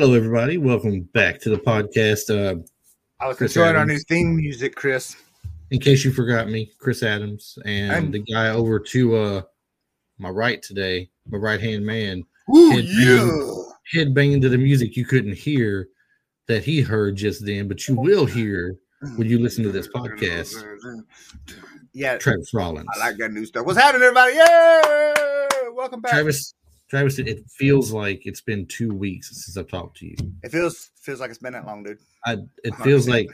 Hello, everybody. Welcome back to the podcast. Uh, I was Chris enjoying our new theme music, Chris. in case you forgot me, Chris Adams, and And- the guy over to uh, my right today, my right hand man, Ooh, Head yeah. headbanging to the music you couldn't hear that he heard just then, but you will hear when you listen to this podcast. Yeah, Travis Rollins. I like that new stuff. What's happening, everybody? Yeah, welcome back. Travis. Travis, it feels like it's been two weeks since I've talked to you. It feels feels like it's been that long, dude. I, it feels 100%. like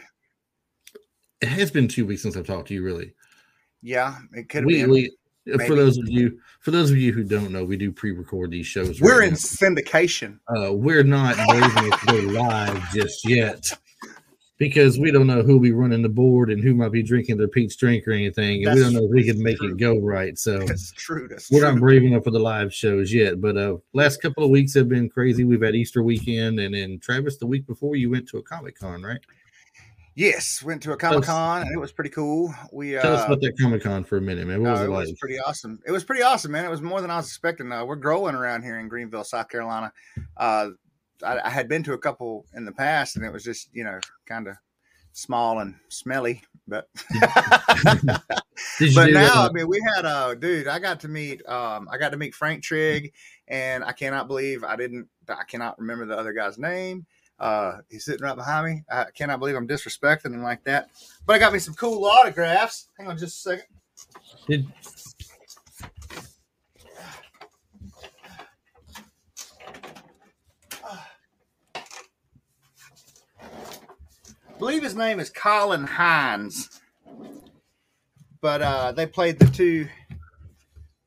it has been two weeks since I've talked to you. Really, Yeah, it could we, been. we for those of you for those of you who don't know, we do pre-record these shows. We're right in now. syndication. uh, we're not brave enough to go live just yet because we don't know who'll be running the board and who might be drinking their peach drink or anything, and we don't know if we can make true. it go right. So That's true. That's we're true. not brave enough for the live shows yet. But uh, last couple of weeks have been crazy. We've had Easter weekend, and then Travis, the week before you went to a Comic Con, right? Yes, went to a Comic Con and it was pretty cool. We Tell us uh, about that Comic Con for a minute, man. What was it it like? was pretty awesome. It was pretty awesome, man. It was more than I was expecting. Uh, we're growing around here in Greenville, South Carolina. I, I had been to a couple in the past, and it was just you know kind of small and smelly. But but now. I mean, we had uh, dude. I got to meet um, I got to meet Frank Trigg, and I cannot believe I didn't. I cannot remember the other guy's name. Uh, he's sitting right behind me. I cannot believe I'm disrespecting him like that. But I got me some cool autographs. Hang on just a second. Did, I believe his name is Colin Hines. But uh, they played the two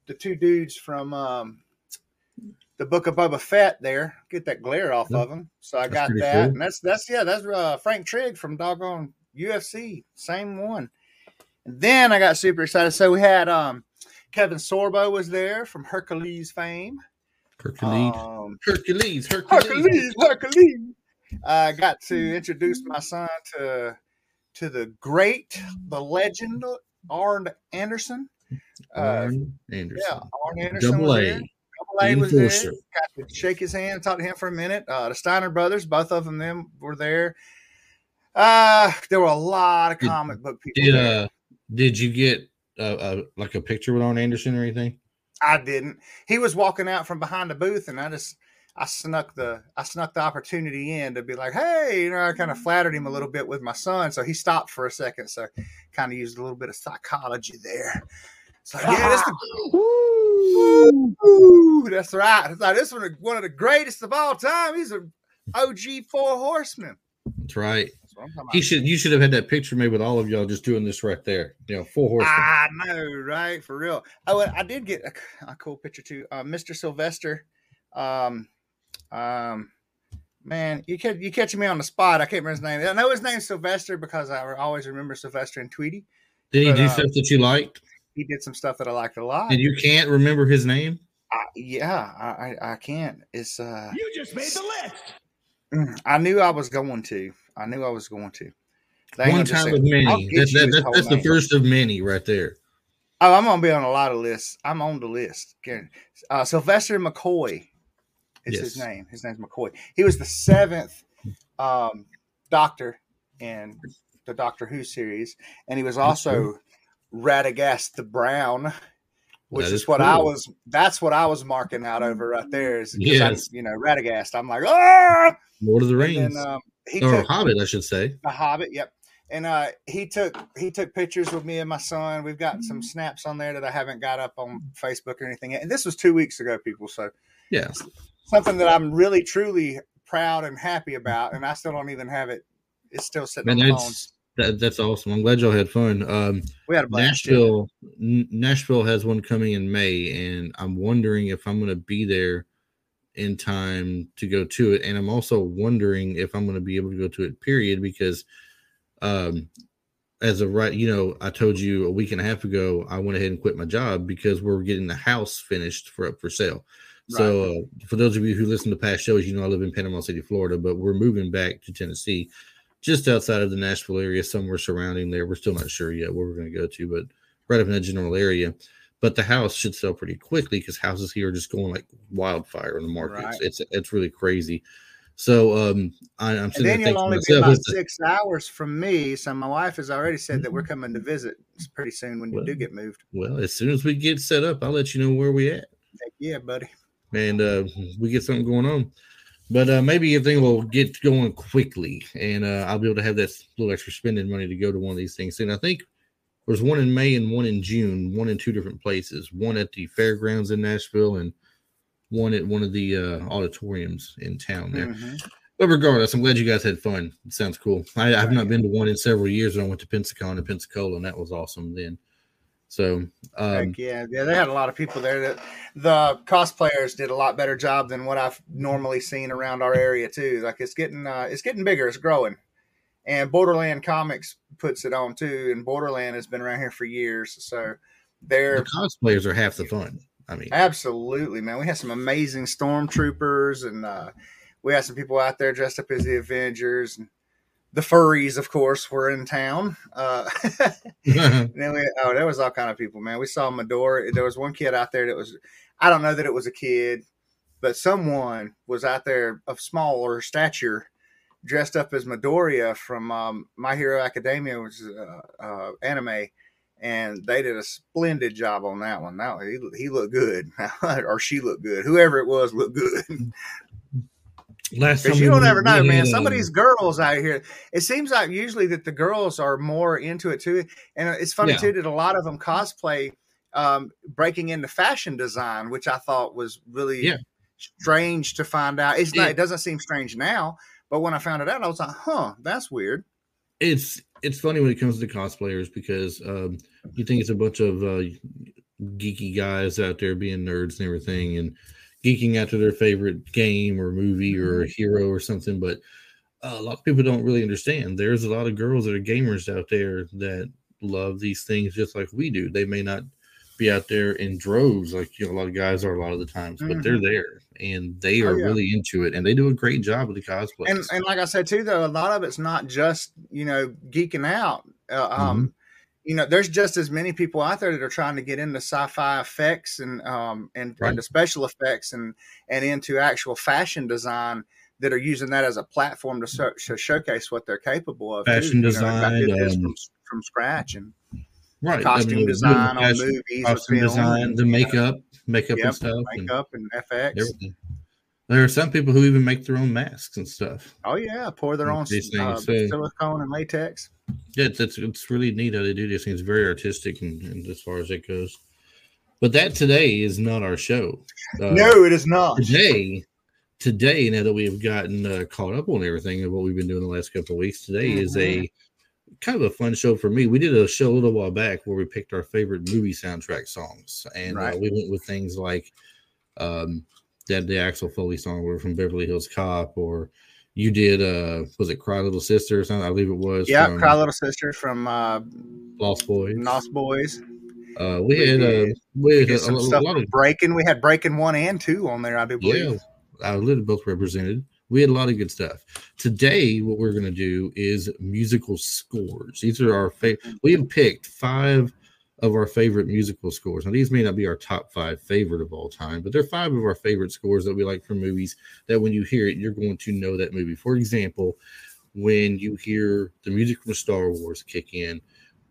the two dudes from um, the Book of Boba Fett there. Get that glare off of them. So I That's got that. cool. And that's that's yeah, that's uh, Frank Trigg from doggone UFC. Same one. And then I got super excited. So we had um, Kevin Sorbo was there from Hercules fame. Hercules, Um, Hercules, Hercules. Hercules, Hercules. I got to introduce my son to to the great, the legend, Arn Anderson. Uh, Arn Anderson. yeah, Arn Anderson Double was A. there. Double A was there. Got to shake his hand, talk to him for a minute. Uh, the Steiner brothers, both of them, them were there. Uh, there were a lot of Did- comic book people Did there. uh did you get uh, uh like a picture with Arn Anderson or anything? I didn't. He was walking out from behind the booth, and I just I snuck the I snuck the opportunity in to be like, hey, you know, I kind of flattered him a little bit with my son, so he stopped for a second, so kind of used a little bit of psychology there. So yeah, that's the Woo, that's right. I thought this one one of the greatest of all time. He's an OG four horseman. That's right. That's what I'm talking He should you should have had that picture made with all of y'all just doing this right there. You know, four horsemen. I know, right? For real. Oh, I did get a, a cool picture too. Uh, Mr. Sylvester. Um, um, man, you catch you catching me on the spot. I can't remember his name. I know his name's Sylvester because I always remember Sylvester and Tweety. Did he but, do uh, stuff that you liked? He did some stuff that I liked a lot. And you can't remember his name? I, yeah, I, I I can't. It's uh, You just made the list. I knew I was going to. I knew I was going to. They One time say, many. get That, that, that- whole that's the first of many right there. Oh, I'm gonna be on a lot of lists. I'm on the list. Uh, Sylvester McCoy is his name. His name's McCoy. He was the seventh um, Doctor in the Doctor Who series, and he was also Radagast the Brown, which is, is what I was. That's what I was marking out over right there. Is Yes. I'm, you know, Radagast. I'm like, ah. Lord of the And Rings. then um, he or took Hobbit, I should say. the Hobbit. Yep. And uh, he took he took pictures with me and my son. We've got some snaps on there that I haven't got up on Facebook or anything. yet. And this was two weeks ago, people. So Yeah. Something that I'm really truly proud and happy about, and I still don't even have it. It's still sitting Man, on the that's phones. that, that's awesome. I'm glad y'all had fun. Um We had a blast. Nashville N- Nashville has one coming in May and I'm wondering if I'm going to be there in time to go to it and I'm also wondering if I'm going to be able to go to it period because um as of right you know I told you a week and a half ago I went ahead and quit my job because we're getting the house finished for up for sale. So uh, for those of you who listen to past shows, you know I live in Panama City, Florida, but we're moving back to Tennessee, just outside of the Nashville area, somewhere surrounding there. We're still not sure yet where we're going to go to, but right up in that general area. But the house should sell pretty quickly because houses here are just going like wildfire in the market. Right. It's, it's it's really crazy. So um, I, am And sitting there then you'll only be about it's the- six hours from me. So my wife has already said that we're coming to visit pretty soon when you do get moved. well, as soon as we get set up, I'll let you know where we at. Yeah, buddy. And uh, we get something going on. But uh, maybe everything will get going quickly, and uh, I'll be able to have that little extra spending money to go to one of these things And I think there's one in May and one in June, one in two different places. One at the fairgrounds in Nashville, and one at one of the uh, auditoriums in town there. Mhm. But regardless, I'm glad you guys had fun. It sounds cool. I, I've not been to one in several years. and I went to Pensacon and Pensacola, and that was awesome then. So, um, Heck yeah, yeah. They had a lot of people there. That the cosplayers did a lot better job than what I've normally seen around our area too. Like it's getting, uh, it's getting bigger. It's growing, and Borderland Comics puts it on too. And Borderland has been around here for years, so they're the cosplayers are half the fun. I mean, Absolutely, man. We had some amazing stormtroopers, and uh, we had some people out there dressed up as the Avengers. And the furries, of course, were in town. Uh, and then we, oh, there was all kind of people, man. We saw Midoriya. There was one kid out there that was, I don't know that it was a kid, but someone was out there of smaller stature, dressed up as Midoriya from um, My Hero Academia, which is uh, uh, anime, and they did a splendid job on that one. That he he looked good, or she looked good. Whoever it was looked good. Last time Because you don't ever know, man. Some of these girls out here, it seems like usually that the girls are more into it too. And it's funny Yeah. too that a lot of them cosplay um, breaking into fashion design, which I thought was really Yeah. strange to find out. It's not. It- It doesn't seem strange now, but when I found it out, I was like, "Huh, that's weird." it's it's funny when it comes to cosplayers because um, you think it's a bunch of uh, geeky guys out there being nerds and everything and geeking out to their favorite game or movie or a hero or something but uh, a lot of people don't really understand. There's a lot of girls that are gamers out there that love these things just like we do. They may not be out there in droves like you know a lot of guys are a lot of the times but they're there and they Oh, are yeah. really into it and they do a great job with the cosplay. And and like I said too, though, a lot of it's not just you know geeking out. Uh, um, You know, there's just as many people out there that are trying to get into sci-fi effects and um and Right. into special effects and and into actual fashion design that are using that as a platform to, so, to showcase what they're capable of. too. Fashion You know, I design, um, from, from scratch and right costume doing the design on fashion- movies, costume film, design, the makeup, makeup Yep, and stuff, and makeup and FX. everything. There are some people who even make their own masks and stuff. Oh yeah, pour their own uh, so- silicone and latex. Yeah, it's, it's it's really neat how they do these things. Very artistic, and, and as far as it goes. But that today is not our show. Uh, no, it is not. today, today now that we have gotten uh, caught up on everything and what we've been doing the last couple of weeks, today is Mm-hmm. a kind of a fun show for me. We did a show a little while back where we picked our favorite movie soundtrack songs, and uh, we went with things like um, that the Axel Foley song were from Beverly Hills Cop, or you did uh was it Cry Little Sister or something? I believe it was. Yeah, from Cry Little Sister from uh, Lost Boys. Lost Boys. Uh, we We had uh, did. we We had a, some a stuff lot of Breaking. We had Breaking one and two on there, I do yeah. believe. I literally both represented. We had a lot of good stuff. Today, what we're going to do is musical scores. These are our favorite. We have picked five of our favorite musical scores. Now, these may not be our top five favorite of all time, but they're five of our favorite scores that we like from movies. That when you hear it, you're going to know that movie. For example, when you hear the music from Star Wars kick in,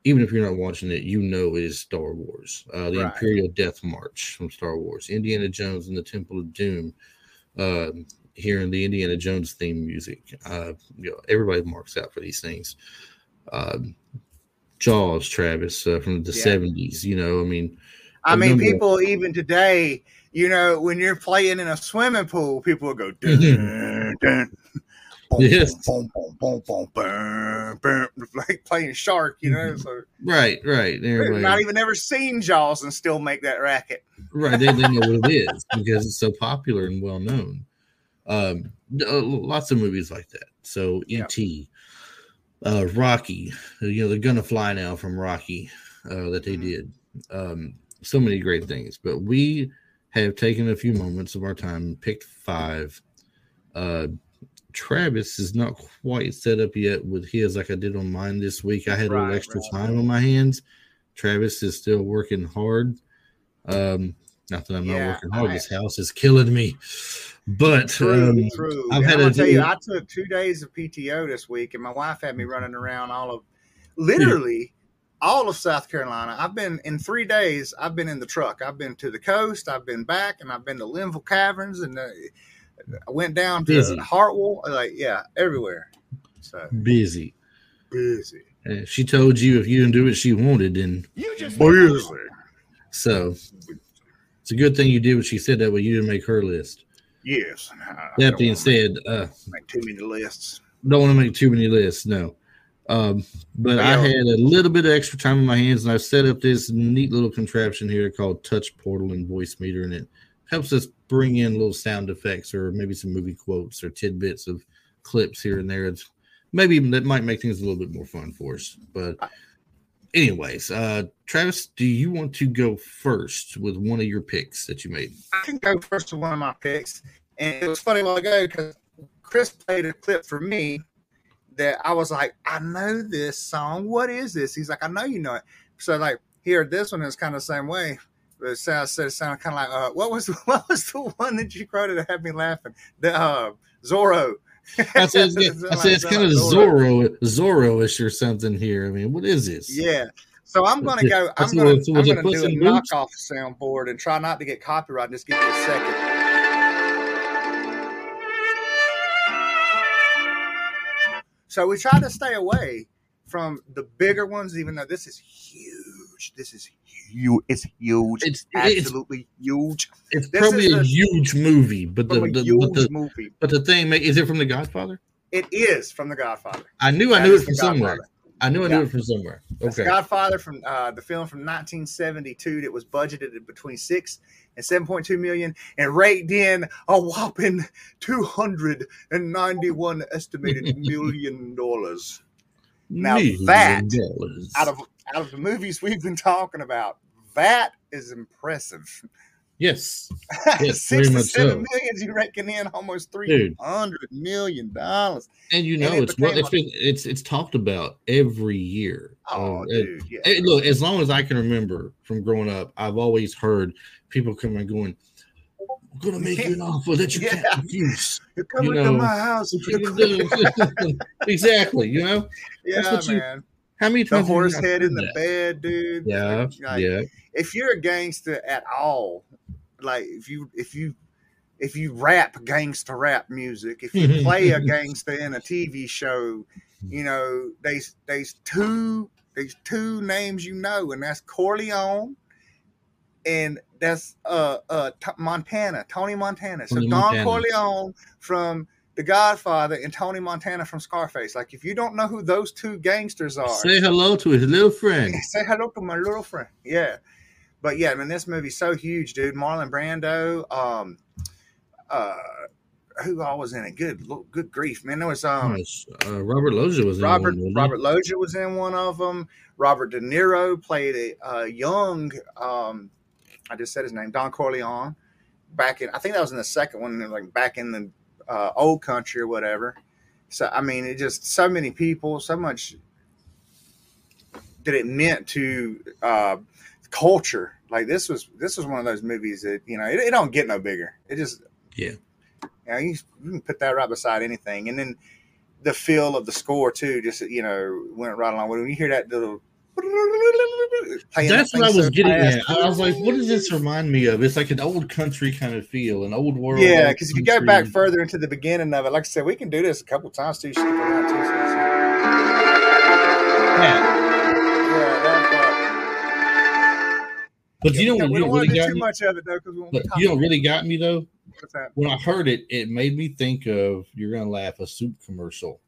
even if you're not watching it, you know it is Star Wars. Uh, the Right. Imperial Death March from Star Wars, Indiana Jones and the Temple of Doom. Uh, hearing the Indiana Jones theme music, uh, you know, everybody marks out for these things. Um, Jaws, Travis, uh, from the Yeah. '70s. You know, I mean, I mean, people even today, you know, when you're playing in a swimming pool, people will go dun, dun, dun, Yes. boom, boom, boom, like playing shark, you know. So right, right. Everybody, not even ever seen Jaws and still make that racket. right. They, they know what it is because it's so popular and well known. Um, uh, lots of movies like that. So. E.T., uh, Rocky, you know, they're gonna fly now from Rocky uh, that they Mhm. did. Um, so many great things, but we have taken a few moments of our time picked five. Uh, Travis is not quite set up yet with his like I did on mine this week. I had a little extra right. time on my hands. Travis is still working hard. Um, Not that I'm Yeah, not working hard. I- this house is killing me. But True, um, true. I've And had I'm a gonna tell you, I took two days of PTO this week, and my wife had me running around all of, literally, all of South Carolina. I've been in three days. I've been in the truck. I've been to the coast. I've been back, and I've been to Linville Caverns, and uh, I went down to Busy. Hartwell. Like, yeah, everywhere. So busy. busy, Uh, she told you if you didn't do what she wanted, then you just busy. so it's a good thing you did what she said. That way you didn't make her list. Yes. I That being said, uh, make too many lists. don't want to make too many lists. No. Um, but I had a little bit of extra time in my hands, and I set up this neat little contraption here called Touch Portal and Voicemeeter, and it helps us bring in little sound effects or maybe some movie quotes or tidbits of clips here and there. It's maybe that might make things a little bit more fun for us. But, anyways, uh, Travis, do you want to go first with one of your picks that you made? I can go first with one of my picks. And it was funny a while ago because Chris played a clip for me that I was like, I know this song. What is this? He's like, I know you know it. So like here, this one is kind of the same way. But it sounds it sounded kind of like uh, what was what was the one that you quoted that had me laughing? The uh, Zorro. I said, I said it's kind of Zorro. Zorro Zorro-ish or something here. I mean, what is this? Yeah. So I'm gonna go. I'm gonna, I'm gonna do a knockoff soundboard and try not to get copyright. Just give you a second. So we try to stay away from the bigger ones, even though this is huge. This is huge. It's huge. It's It's it's absolutely huge. it's this probably a a- huge movie, but the, the, huge but the movie. but the thing is it from The Godfather? It is from The Godfather. I knew I knew it from somewhere. Godfather. I knew I Yeah. knew it from somewhere. Okay, Godfather from uh, the film from 1972 that was budgeted at between six and 7.2 million and raked in a whopping 291 estimated million dollars. Now Million that- dollars. Out of out of the movies we've been talking about, that is impressive. yes, Yes, Six very to much seven so. millions, you reckon in almost three Dude. hundred million dollars. and you know it it's what it's, been, it's it's talked about every year. Oh, it- dude, yeah. Hey, look, as long as I can remember from growing up, I've always heard people coming and going, "I'm gonna make you an offer that you Yeah. can't refuse." You're coming you to my house. You're you can do. exactly. You know yeah, what you- man. How many The times you horse head in the bed, dude. Yeah, Like, yeah. if you're a gangster at all, like if you if you if you rap gangster rap music, if you play a gangster in a TV show, you know, there's there's two there's two names you know, and that's Corleone and that's uh uh T- Montana, Tony Montana. So Tony Don Montana. Corleone from The Godfather and Tony Montana from Scarface. Like if you don't know who those two gangsters are, Say hello to his little friend. Say hello to my little friend. Yeah. But yeah, I mean, this movie's so huge, dude. Marlon Brando, um, uh, who all was in it? Good, good grief, man. There was um, uh, Robert Loggia was in one. Robert Loggia was in one of them. Robert De Niro played a uh, young, um, I just said his name, Don Corleone. Back in, I think that was in the second one, like back in the uh, old country or whatever. So I mean, it just so many people, so much that it meant to uh, culture. Like this was this was one of those movies that you know it, it don't get no bigger. It just Yeah. you, know, you, you can put that right beside anything, and then the feel of the score too. Just you know went right along with it. When you hear that little. That's what I was so getting at. I was like, what does this remind me of? It's like an old country kind of feel, an old world. Yeah, because if you go back further into the beginning of it, like I said, we can do this a couple times too. Skip around too. So it's- yeah. But you know Yeah, what? we You don't really got too me. much of it though, because we won't But you what really got me though. When I heard it, it made me think of you're gonna laugh a soup commercial,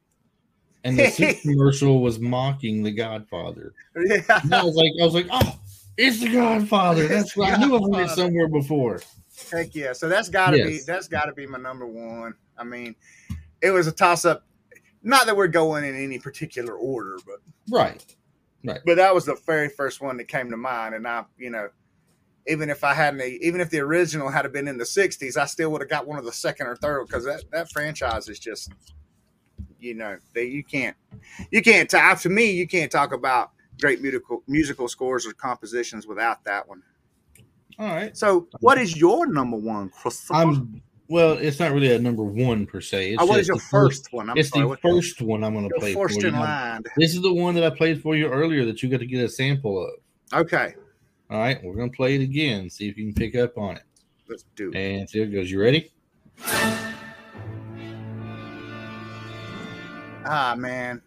and the commercial was mocking The Godfather. Yeah, And I was like, I was like, oh, it's The Godfather. That's right. I knew I've heard it somewhere before. heck yeah. So that's got to be that's got to be my number one. I mean, it was a toss up. Not that we're going in any particular order, but right, Right. but that was the very first one that came to mind. And I, you know, even if I hadn't, even if the original had been in the '60s, I still would have got one of the second or third because that that franchise is just, you know, that you can't, you can't talk to me. You can't talk about great musical musical scores or compositions without that one. All right. So, what is your number one, Christopher? I'm well. It's not really a number one per se. It's oh, what is your the first one? I'm it's sorry. the first one I'm going to play first for in Now, line. This is the one that I played for you earlier that you got to get a sample of. Okay, All right, we're going to play it again. See if you can pick up on it. let's do it. And here it goes. You ready? Ah, man.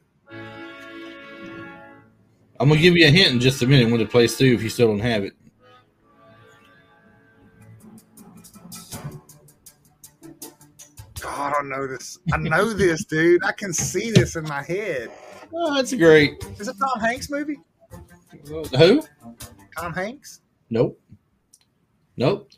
I'm going to give you a hint in just a minute when it plays through if you still don't have it. God, I know this. I know this, dude. I can see this in my head. Oh, that's great. Is it Tom Hanks movie? Who? Tom Hanks? Nope. Nope.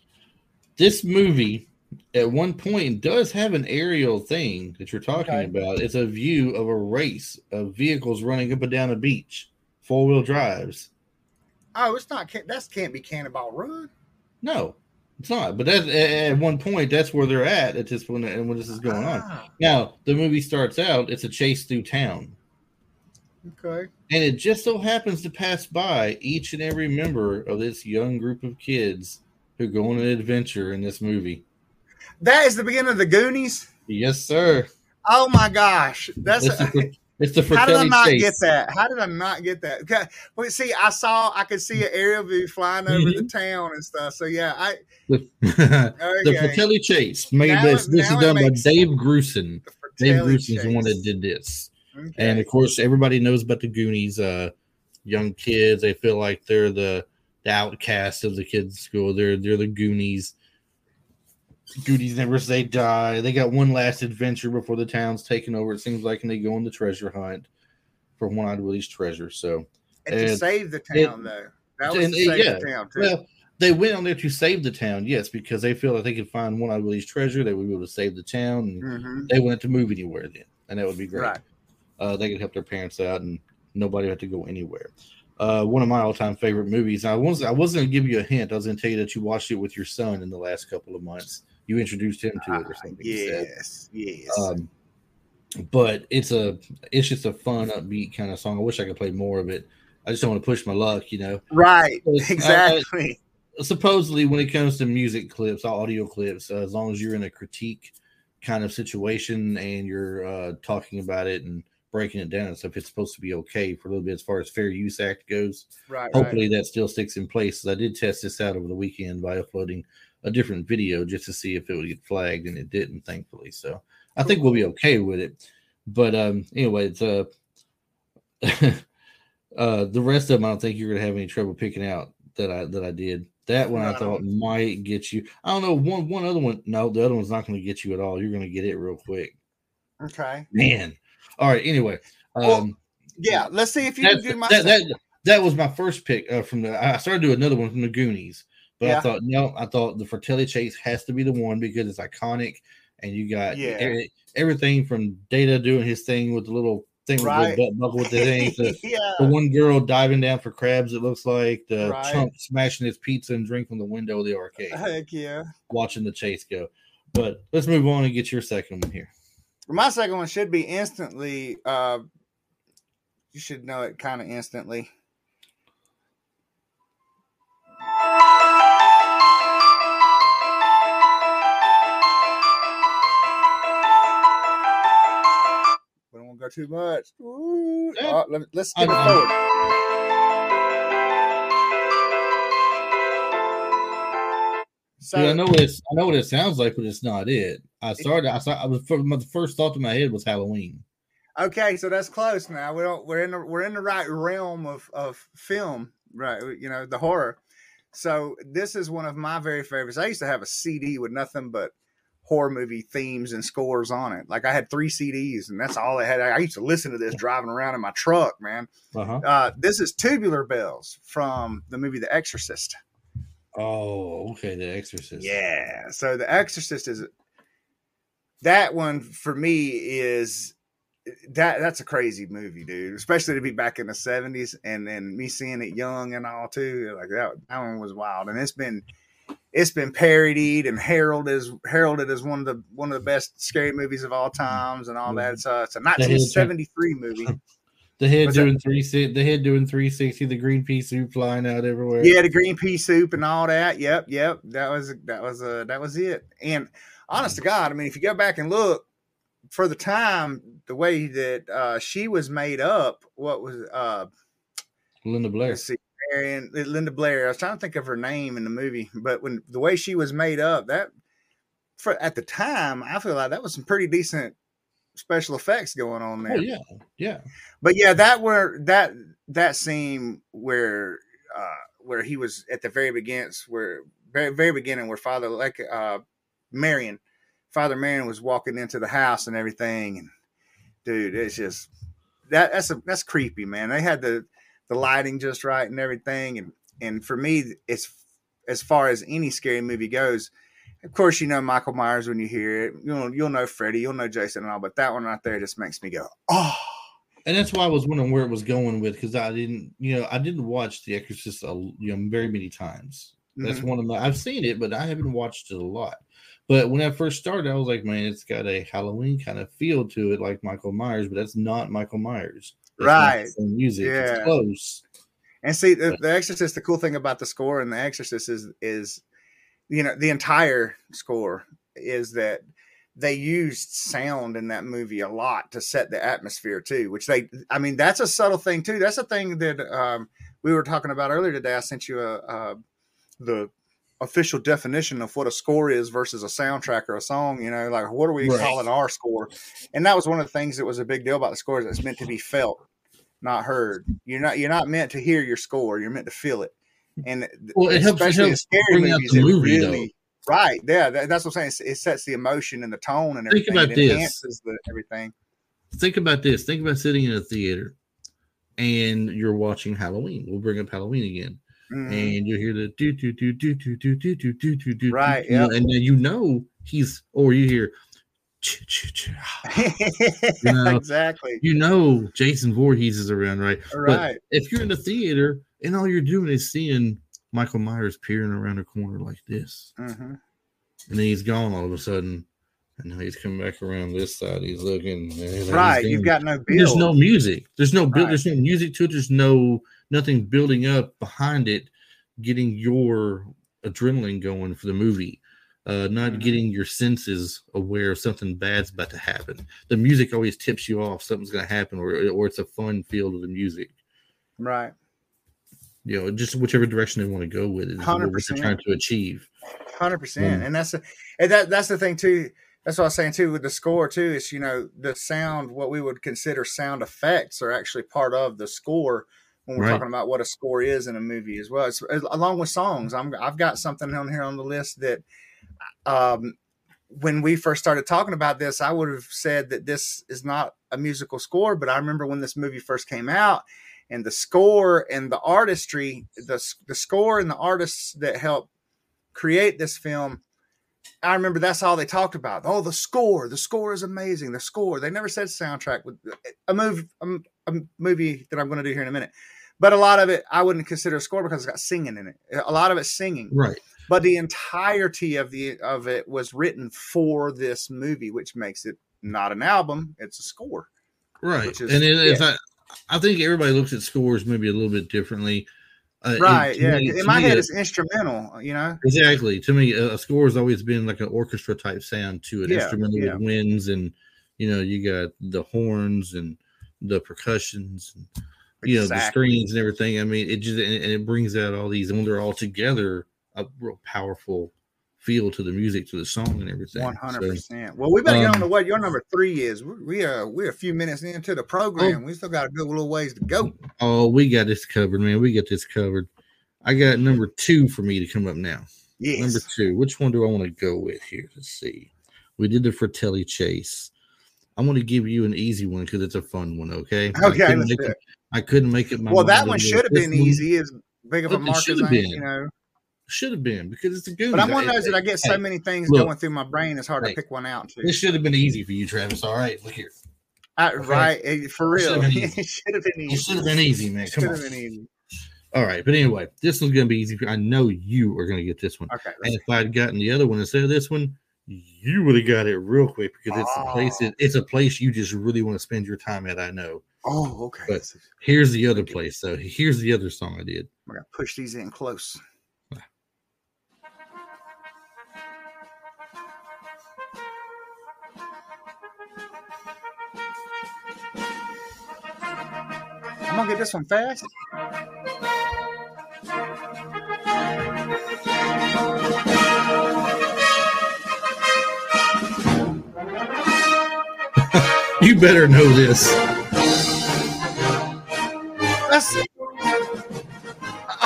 This movie at one point does have an aerial thing that you're talking Okay. about. It's a view of a race of vehicles running up and down a beach, four wheel drives. Oh, it's not. That can't be Cannonball Run. No, it's not. But that at one point, that's where they're at at this when and when this is going on. Ah, Now the movie starts out. It's a chase through town, okay. and it just so happens to pass by each and every member of this young group of kids who go on an adventure in this movie. That is the beginning of the Goonies. Yes, sir. Oh my gosh, that's. It's the, it's the how did I not chase. get that? How did I not get that? Okay. Well, see, I saw, I could see an aerial view flying over the town and stuff. So yeah, I The, the okay. Fratelli chase made Now this. This is done by Dave Grusin. Dave Grusin's the one that did this. Okay. And of course, everybody knows about the Goonies. Uh, young kids, they feel like they're the, the outcast of the kids' school. They're they're the Goonies. Goonies never say die. They got one last adventure before the town's taken over. It seems like, and they go on the treasure hunt for One Eyed Willie's treasure. So, and to save the it- town, though. That was and to save yeah, the town too. well, they went on there to save the town, yes, because they feel that they could find One Eyed Willie's treasure. They would be able to save the town. And hmm they wouldn't have to move anywhere then, and that would be great. Right. Uh, they could help their parents out, and nobody have to go anywhere. Uh, one of my all-time favorite movies. I was I wasn't gonna give you a hint. I was gonna tell you that you watched it with your son in the last couple of months. You introduced him to it or something. you. Yes. Yes. Um, but it's a it's just a fun, upbeat kind of song. I wish I could play more of it. I just don't want to push my luck, you know. right. it's- I- I- Exactly. supposedly when it comes to music clips audio clips uh, as long as you're in a critique kind of situation and you're uh, talking about it and breaking it down and stuff it's supposed to be okay for a little bit as far as fair use act goes right. right. hopefully that still sticks in place i did test this out over the weekend by uploading a different video just to see if it would get flagged and it didn't thankfully so i think we'll be okay with it but um anyway it's uh uh the rest of them i don't think you're gonna have any trouble picking out that i that i did that one i thought might get you i don't know one one other one no the other one's not going to get you at all you're going to get it real quick Okay. man all right anyway Well, um Yeah. Let's see if you can do my. that, that that was my first pick uh, from the. I started to do another one from the Goonies, but I thought no, I thought the Fratelli Chase has to be the one because it's iconic, and you got Yeah. every- everything from Data doing his thing with the little thing Right. with the buckle with the thing, to the yeah. one girl diving down for crabs. It looks like the Right. chump smashing his pizza and drink from the window of the arcade, Heck yeah. watching the chase go. But let's move on and get your second one here. My second one should be instantly. Uh, you should know it kind of instantly. We don't want to go too much. Ooh. Yeah. Uh, let, us skip it forward. So, Dude, I know what it's, I know what it sounds like, but it's not it. I started. I saw. I was my first thought in my head was Halloween. Okay, so that's close now. We don't we're in the we're in the right realm of of film, right? You know, the horror. So this is one of my very favorites. I used to have a CD with nothing but horror movie themes and scores on it. Like I had three CDs, and that's all I had. I used to listen to this driving around in my truck, man. Uh-huh. Uh, this is Tubular Bells from the movie The Exorcist. Oh, okay. The Exorcist. Yeah. So The Exorcist is that one for me is that that's a crazy movie, dude. Especially to be back in the seventies and then me seeing it young and all too. Like that that one was wild. And it's been it's been parodied and heralded as heralded as one of the one of the best scary movies of all times and all that. So it's a nineteen seventy three movie. The head What's that? doing three the head doing three sixty, the green pea soup flying out everywhere. Yeah, the green pea soup and all that. Yep, yep. That was that was uh that was it. And honest to God, I mean, if you go back and look for the time, the way that uh she was made up, what was uh Linda Blair. see, Marion Linda Blair. I was trying to think of her name in the movie, but when the way she was made up, that for at the time, I feel like that was some pretty decent special effects going on there. Oh yeah, yeah. But yeah, that where that that scene where uh where he was at the very beginning, where very very beginning, where Father like uh Merrin, Father Merrin was walking into the house and everything, and dude, it's just that that's a that's creepy, man. They had the the lighting just right and everything, and and for me, it's as far as any scary movie goes. Of course, you know Michael Myers when you hear it. You'll you'll know Freddy, you'll know Jason and all, but that one right there just makes me go, oh. And that's why I was wondering where it was going with because I didn't, you know, I didn't watch The Exorcist, a, you know, very many times. That's Mhm. one of my. I've seen it, but I haven't watched it a lot. But when I first started, I was like, man, it's got a Halloween kind of feel to it, like Michael Myers, but that's not Michael Myers. That's Right. music. Yeah. It's close. And see, the, the Exorcist. The cool thing about the score and the Exorcist is is you know the entire score is that they used sound in that movie a lot to set the atmosphere too. Which they, I mean, that's a subtle thing too. That's a thing that um, we were talking about earlier today. I sent you a, uh the official definition of what a score is versus a soundtrack or a song. You know, like what are we Right. calling our score? And that was one of the things that was a big deal about the score is it's meant to be felt not heard. You're not you're not meant to hear your score. You're meant to feel it. And Well, it helps- it especially in scary bring out movies, the it movie, really right. Yeah, that, that's what I'm saying. It, it sets the emotion and the tone and Think about it this. enhances the everything. Think about this. Think about sitting in a theater and you're watching Halloween. We'll bring up Halloween again. Mhm. and you hear the do do do do do do do do do do do Right, you yep. and then you know he's or you hear you know, exactly. you know Jason Voorhees is around, right? Right. But if you're in the theater and all you're doing is seeing Michael Myers peering around a corner like this, hmm and then he's gone all of a sudden, and now he's coming back around this side. He's looking. he's Right. You've got no build. There's no music. There's no build. Right. There's no music to it. There's no nothing building up behind it, getting your adrenaline going for the movie. Uh, not Mhm. getting your senses aware of something bad's about to happen. The music always tips you off something's going to happen, or or it's a fun feel to the music. right. You know, just whichever direction they want to go with it. what they're 100%. trying to achieve. Hundred percent, Mm. and that's the, and that that's the thing too. That's what I was saying too with the score too. Is you know the sound, what we would consider sound effects, are actually part of the score when we're Right. talking about what a score is in a movie as well. It's, along with songs, I'm I've got something on here on the list that, um, when we first started talking about this, I would have said that this is not a musical score, but I remember when this movie first came out. And the score and the artistry, the the score and the artists that helped create this film, I remember that's all they talked about. Oh, the score! The score is amazing. The score. They never said soundtrack. With a movie, a, a movie that I'm going to do here in a minute, but a lot of it I wouldn't consider a score because it's got singing in it. A lot of it's singing, Right. but the entirety of the of it was written for this movie, which makes it not an album; it's a score. Right. Is- and it, yeah. not, I think everybody looks at scores maybe a little bit differently. Uh, Right? Yeah. me- in my head, it- it's instrumental. You know. Exactly. To me, a a score has always been like an orchestra type sound to it, Yeah, instrumental yeah. with winds and you know you got the horns and the percussions, and, you know the Exactly. strings and everything. I mean, it just and it brings out all these, and when they're all together, a real powerful feel to the music, to the song, and everything. One hundred percent. Well, we better get um, on to what your number three is. We we are we're a few minutes into the program. we still got a good little ways to go. oh, we got this covered, man. We got this covered. I got number two for me to come up now. Yes. Number two. Which one do I want to go with here? Let's see. We did the Fratelli Chase. I'm going to give you an easy one because it's a fun one. Okay. Okay, couldn't let's make do it- it. I couldn't make it. My Well, that one should have been easy. As big of a mark should as have I, been. you know. Should have been because it's a Goonies. But I'm one of those that I get so hey, many things look. going through my brain. It's hard Hey, to pick one out. Too. This should have been easy for you, Travis. All right, look here. I, okay. Right, eh, for It should real. have been easy. it should have been easy. should have been easy, man. Come Should on. have been easy. All right, but anyway, this one's going to be easy. I know you are going to get this one. Okay. And if I'd gotten the other one instead of this one, you would have got it real quick because it's a place. Oh. It, it's a place you just really want to spend your time at. I know. Oh, okay. But- Here's the other place. So here's the other song I did. We're gonna push these in close. I'm gonna get this one fast. You better know this.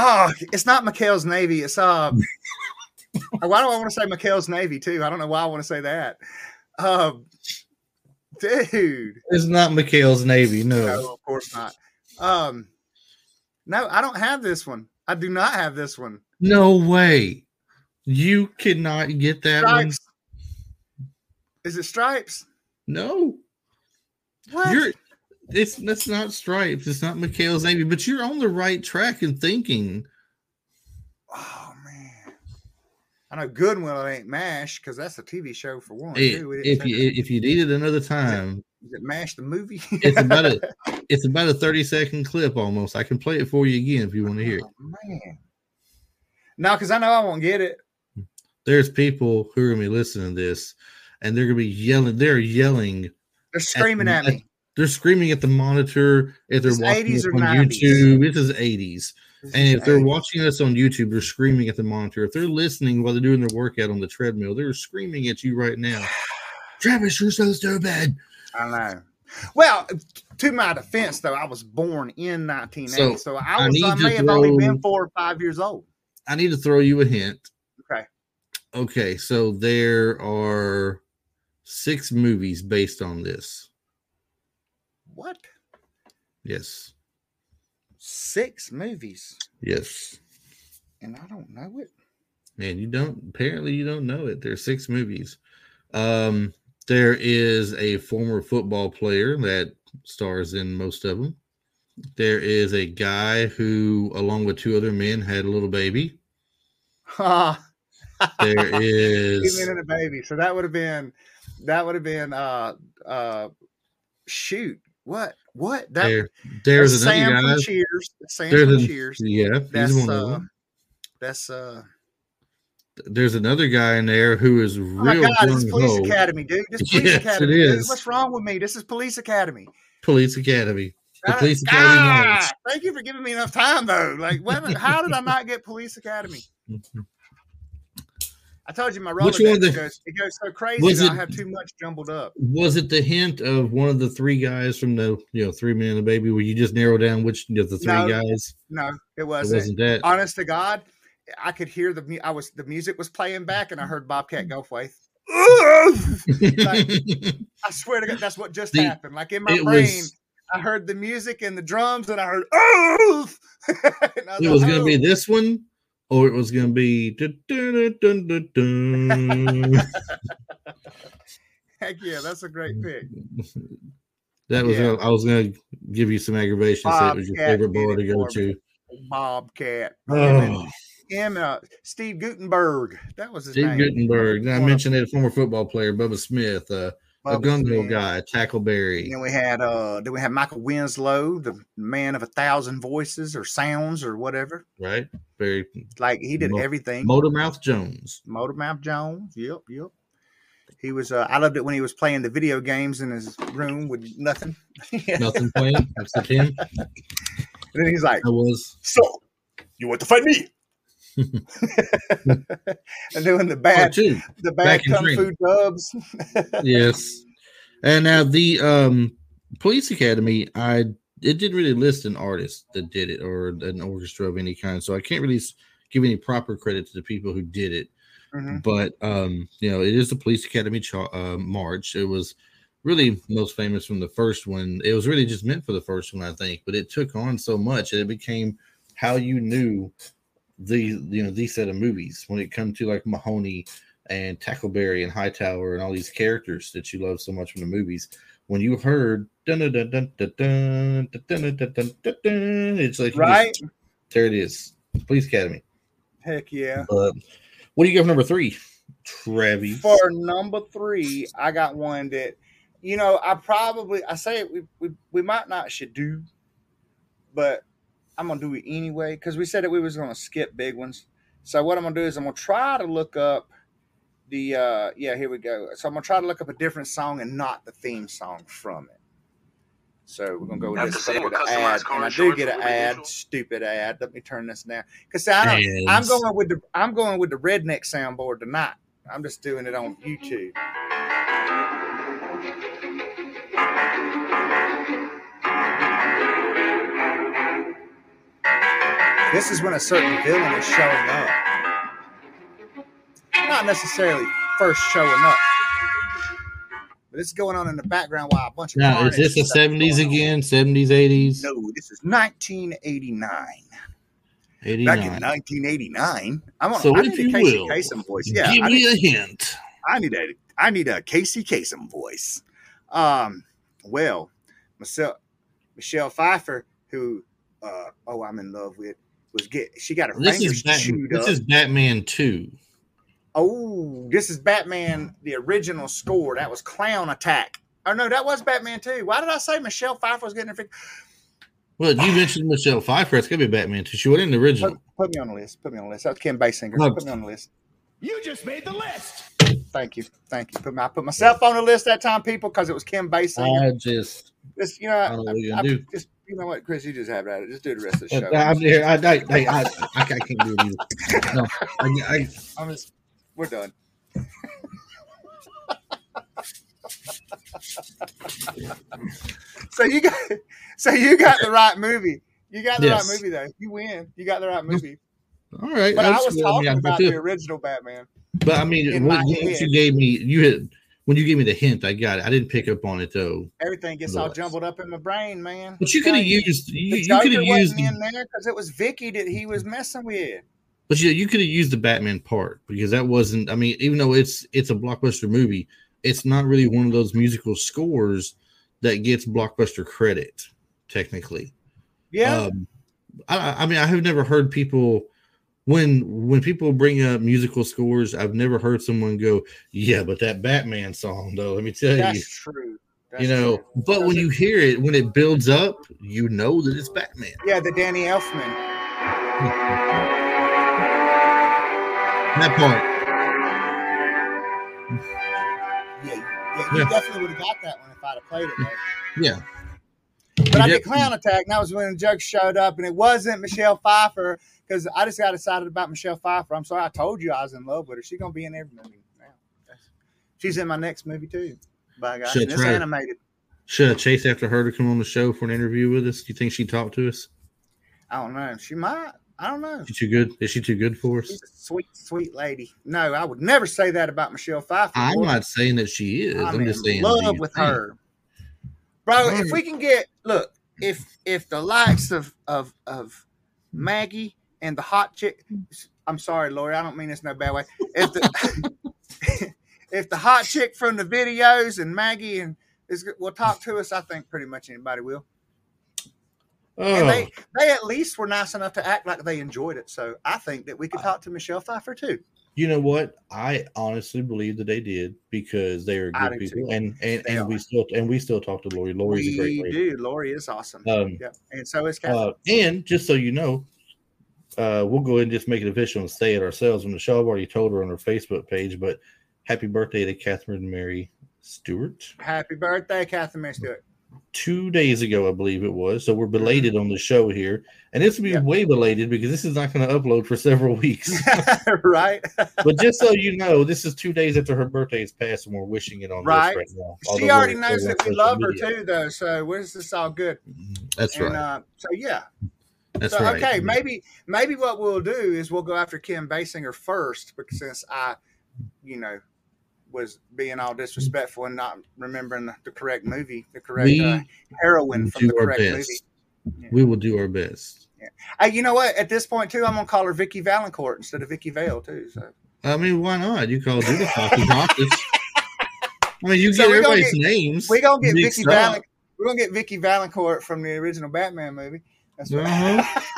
Oh, it's not McHale's Navy. It's uh, why do I want to say McHale's Navy too? I don't know why I want to say that. Um, dude, It's not McHale's Navy. No. no, of course not. Um, no, I don't have this one. I do not have this one. No way. You cannot get that one. Is it stripes? No. What? You're it's that's not stripes. It's not McHale's Navy, but you're on the right track in thinking. oh man. I know Goodwill It ain't Mash because that's a TV show for one. It-. If you that. if you need it another time, Is it Mash the movie? it's about a it's about a 30 second clip almost. I can play it for you again if you want to hear it. Oh, man. No, because I know I won't get it. There's people who are gonna be listening to this and they're gonna be yelling, they're yelling, They're screaming at me. They're screaming at the monitor if they're It's watching 80s or on 90s. YouTube. This is 80s. This And is if they're watching us on YouTube, they're screaming at the monitor. If they're listening while they're doing their workout on the treadmill, they're screaming at you right now. Travis, you're so stupid. I know. Well, to my defense, though, I was born in 1980, so, So, I I was I to may have only been four or five years old. I need to throw you a hint. Okay. Okay, so there are six movies based on this. What? Yes. Six movies, Yes. and I don't know it. Man, you don't apparently you don't know it. There's six movies. Um, there is a former football player that stars in most of them. There is a guy who, along with two other men, had a little baby. Ah, There Two men and a baby. So that would have been that would have been uh uh shoot. What? What? That there. There's that's Sam guy. from Cheers. Sam There's from Cheers. Yeah, That's one uh that's uh There's another guy in there who is Oh my real god, it's Police. Academy, dude. This is Police Yes, it Academy. dude. What's wrong with me? This is Police Academy. Police Academy. The Police Academy God. Thank you for giving me enough time though. Like, when, how did I not get Police Academy? I told you my of the- goes it goes so crazy Was that I have too much jumbled up. Was it the hint of one of the three guys from the you know three men and a baby? Where you just narrow down which you know, the three No, guys? No, it It wasn't. wasn't that. Honest to God, I could hear the I was the music was playing back, and I heard Bobcat Goldthwait. I swear to God, that's what just The- happened. Like in my brain, was I heard the music and the drums, and I heard. And I it was like, going to be "Oh." this one, or it was going to be. dun, dun, dun, dun, dun, dun. Heck yeah, that's a great pick. that was. Yeah. I was going to give you some aggravation. Say it was your Bobcat favorite bar to go to. Bobcat. Oh, and, him, uh, Steve Guttenberg. That was his Steve name. Guttenberg. I mentioned that a former football player Bubba Smith, uh, a gungo guy, Tackleberry. Then we had uh then we had Michael Winslow, the man of a thousand voices or sounds or whatever. Right, very Like he did Mo- everything. Motormouth Jones. Motormouth Jones. Yep, yep. He was uh I loved it when he was playing the video games in his room with nothing. Nothing playing except him. then he's like, I was. So you want to fight me? and doing the Oh, bad the bad kung fu dubs. yes. And now the um police academy, I it didn't really list an artist that did it or an orchestra of any kind, so I can't really give any proper credit to the people who did it. Mhm. But um, you know, it is the police academy cha- uh, march. It was really most famous from the first one. It was really just meant for the first one, I think, but it took on so much and it became how you knew the you know these set of movies when it come to like Mahoney and Tackleberry and Hightower and all these characters that you love so much from the movies. When you heard dun dun dun dun dun dun dun dun dun dun dun it's like just- Right? there it is, Police Academy. Heck yeah. But what do you give number three, Travis? For number three, I got one that you know, I probably I say it, we, we we might not should do, but I'm gonna do it anyway because we said that we was gonna skip big ones. So what I'm gonna do is I'm gonna try to look up the uh yeah here we go. So I'm gonna try to look up a different song and not the theme song from it. So we're gonna go with this. I'm what ad, and I do get an ad, usual. stupid ad. Let me turn this down because I don't, I'm going with the I'm going with the redneck soundboard tonight. I'm just doing it on YouTube. This is when a certain villain is showing up. Not necessarily first showing up. But it's going on in the background while a bunch of Now, is this the seventies going on. again? Seventies, eighties, No, this is 1989. eighty Back in 1989, I'm on. So I if need you a Casey will, Kasem voice. Yeah, Give I me need, a hint. I need a I need a Casey Kasem voice. Um, well, Michelle Michelle Pfeiffer, who uh oh I'm in love with, was get she got her This fingers is Bat- chewed this up. is Batman two. oh, this is Batman, the original score. That was Clown Attack. Oh no, that was Batman too. Why did I say Michelle Pfeiffer was getting her? Fing- Well, you mentioned Michelle Pfeiffer. It's gonna be Batman two. She wasn't in the original. Put, put me on the list. Put me on the list. That was Kim Basinger. No. Put me on the list. You just made the list. Thank you, thank you. Put my I put myself on the list that time, people, because it was Kim Basinger. I just, Just you know, I don't know what you're I, gonna I- do. just you know what, Chris, you just have at it. Just do the rest of the show. I'm here. I, I, I, I, can't do it either. No, I, I, I'm just, we're done. so you got, so you got the right movie. You got the Yes. right movie though. You win. You got the right movie. all right. But I was what talking mean, I about the original Batman. But I mean, what, head. you gave me, you had when you gave me the hint, I got it. I didn't pick up on it though. Everything gets all jumbled up in my brain, man. But you could have used you, you could have used wasn't the, in there because it was Vicky that he was messing with. but you, you could have used the Batman part because that wasn't. I mean, even though it's it's a blockbuster movie, it's not really one of those musical scores that gets blockbuster credit technically. Yeah, Um, I, I mean, I have never heard people when when people bring up musical scores. I've never heard someone go, "Yeah, but that Batman song, though." Let me tell you. that's you, true. That's you know. true. But when you hear it, when it builds up, you know that it's Batman. yeah, the Danny Elfman. That part, Yeah, yeah, you Yeah. definitely would have got that one if I'd have played it. Though. yeah. But You I did Clown Attack, and that was when the joke showed up, and it wasn't Michelle Pfeiffer because I just got excited about Michelle Pfeiffer. I'm sorry, I told you I was in love with her. She's gonna be in every movie now. She's in my next movie too. By God, it's right. animated. Should I chase after her to come on the show for an interview with us? Do you think she'd talk to us? I don't know. She might. I don't know. Is she too good? Is she too good for us? She's a sweet, sweet lady. No, I would never say that about Michelle Pfeiffer. I'm not saying that she is. I'm, I'm, just in saying. love with think? her, bro. If we can get look, if if the likes of of of Maggie and the hot chick, I'm sorry, Lori, I don't mean this in no bad way. If the if the hot chick from the videos and Maggie and is will talk to us, I think pretty much anybody will. And Oh, they they at least were nice enough to act like they enjoyed it. So I think that we could talk to Michelle Pfeiffer too. you know what? I honestly believe that they did because they are good people, too. and and, They and we still and we still talk to Lori. Lori's a great we lady. do. Lori is awesome. Um, yeah, and so is Kathy. uh, and just so you know, uh, we'll go ahead and just make it official and say it ourselves. And Michelle already told her on her Facebook page, but happy birthday to Catherine Mary Stewart. Happy birthday, Catherine Mary Stewart. Two days ago, I believe it was. So we're belated on the show here, and this will be Yeah. way belated because this is not going to upload for several weeks. right? but just so you know, this is two days after her birthday has passed, and we're wishing it on Right. this right now. She already knows that we social love her too, though. So we're just all good. That's and right. uh, so yeah. That's so right. okay, maybe maybe what we'll do is we'll go after Kim Basinger first, because since I, you know, was being all disrespectful and not remembering the, the correct movie, the correct We uh, heroine from the correct best. movie. We will do our best. Hey, you know what? At this point too, I'm gonna call her Vicky Valancourt instead of Vicky Vale too. So I mean, why not? You call do the hockey hawkers. I mean, you So get everybody's get- names. We gonna get Vicky Valancourt. We're gonna get Vicky Valancourt from the original Batman movie. That's right. Uh-huh.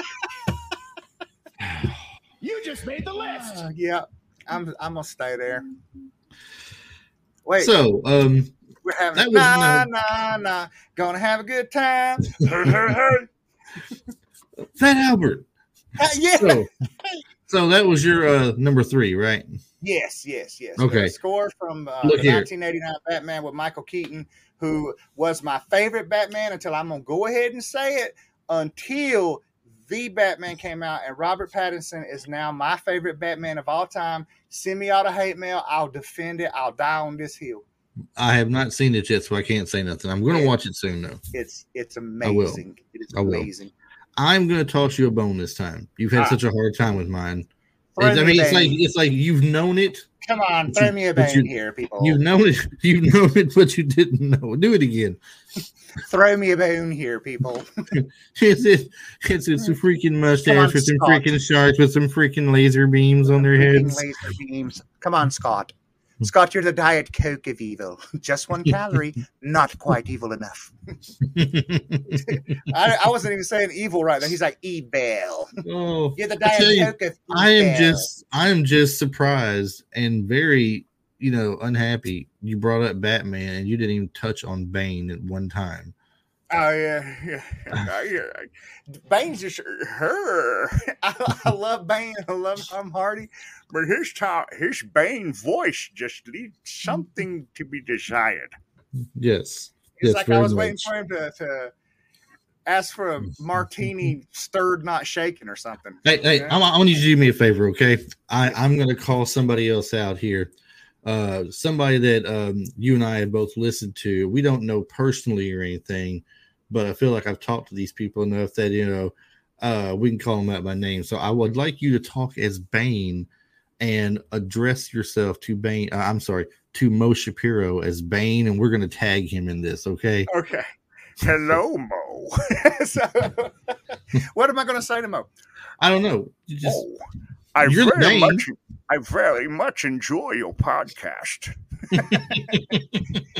You just made the list. Uh, yeah, I'm I'm gonna stay there. Wait, So, um, We're having That was nah, no- nah, nah. Gonna have a good time. hey, hey, hey. Fat Albert. Uh, yeah. So, so that was your uh, number three, right? Yes, yes, yes. Okay. The score from uh, Look the here. 1989 Batman with Michael Keaton, who was my favorite Batman until I'm gonna go ahead and say it until the Batman came out, and Robert Pattinson is now my favorite Batman of all time. Send me all the hate mail. I'll defend it. I'll die on this hill. I have not seen it yet, so I can't say nothing. I'm going to watch it soon, though. It's it's amazing. It is I will. amazing. I'm going to toss you a bone this time. You've had Ah. such a hard time with mine. I mean, it's like it's like you've known it. Come on, throw you- me a bone you- here, people. You've known it. You've known it, but you didn't know. Do it again. throw me a bone here, people. It's it, it's it's a freaking mustache with some Scott. freaking sharks with some freaking laser beams on their Freaking heads. Laser beams. Come on, Scott. Scott, you're the Diet Coke of evil. Just one calorie, not quite evil enough. I, I wasn't even saying evil right there. He's like evil. oh, You're the Diet you, Coke of evil. I am just I am just surprised and very you know unhappy. You brought up Batman and you didn't even touch on Bane at one time. Oh yeah, yeah. yeah, yeah. Bane's just her. I, I love Bane. I love Tom Hardy, but his time, his Bane voice just leaves something to be desired. Yes, It's Yes, like I very was waiting for him to, to ask for a martini stirred, not shaken, or something. Hey, hey, I'm, I want you to do me a favor, okay? I, I'm going to call somebody else out here. Uh, somebody that um, you and I have both listened to. We don't know personally or anything, but I feel like I've talked to these people enough that you know uh, we can call them out by name. So I would like you to talk as Bane and address yourself to Bane. Uh, I'm sorry, to Mo Shapiro as Bane, and we're going to tag him in this, okay? Okay. Hello, Mo. so, what am I going to say to Mo? I don't know. You just Oh, I very much, I very much enjoy your podcast.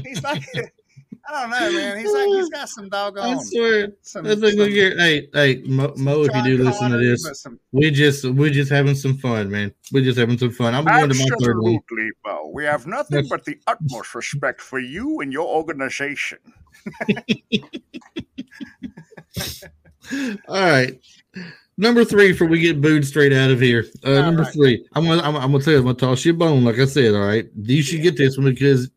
He's like, I don't know, man. He's like, he's got some I doggone. swear. Some, Let's look, some- look here. Hey, hey, Mo, Mo if you do listen to this, some- we just we're just having some fun, man. We're just having some fun. I'm going to my third one. Absolutely, Mo. We have nothing but the utmost respect for you and your organization. All right. Number three for we get booed straight out of here. Uh, number right. three. I'm gonna I'm, I'm gonna tell you, I'm gonna toss you a bone, like I said. All right. You should get this one because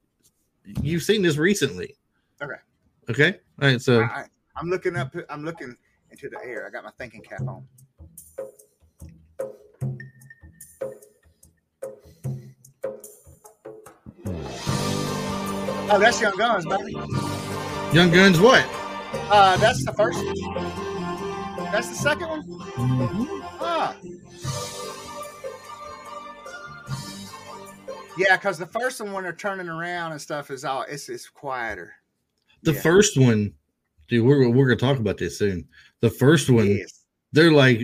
you've seen this recently. Okay. Okay. All right. So I, I'm looking up. I'm looking into the air. I got my thinking cap on. Oh, that's Young Guns, baby. Young Guns, what? Uh, that's the first one. That's the second one. Ah. Yeah, because the first one when they're turning around and stuff is all it's it's quieter. The Yeah. first one, dude. We're we're gonna talk about this soon. The first one, Yes. they're like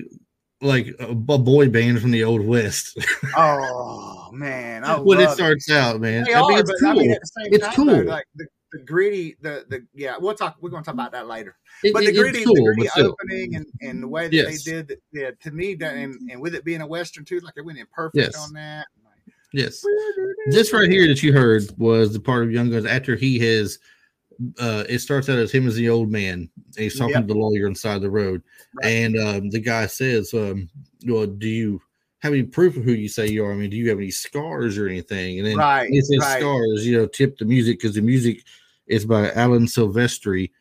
like a, boy band from the old west. Oh man, I when it starts out, man. They I mean, are, it's but I mean, cool. at the same It's time, though, cool. like the, the gritty, the the yeah, we'll talk. We're going to talk about that later. It- But the it- gritty, cool, the gritty opening and, and the way that Yes. they did, it, yeah, to me, that, and, and with it being a western too, like it went in perfect Yes. on that. Yes. This right here that you heard was the part of Young Guns after he has. Uh, it starts out as him as the old man. And he's talking Yep. to the lawyer inside the side of the road, Right. and um, the guy says, um, "Well, do you have any proof of who you say you are? I mean, do you have any scars or anything?" And then Right, he says, right. "Scars." You know, tip the music because the music is by Alan Silvestri,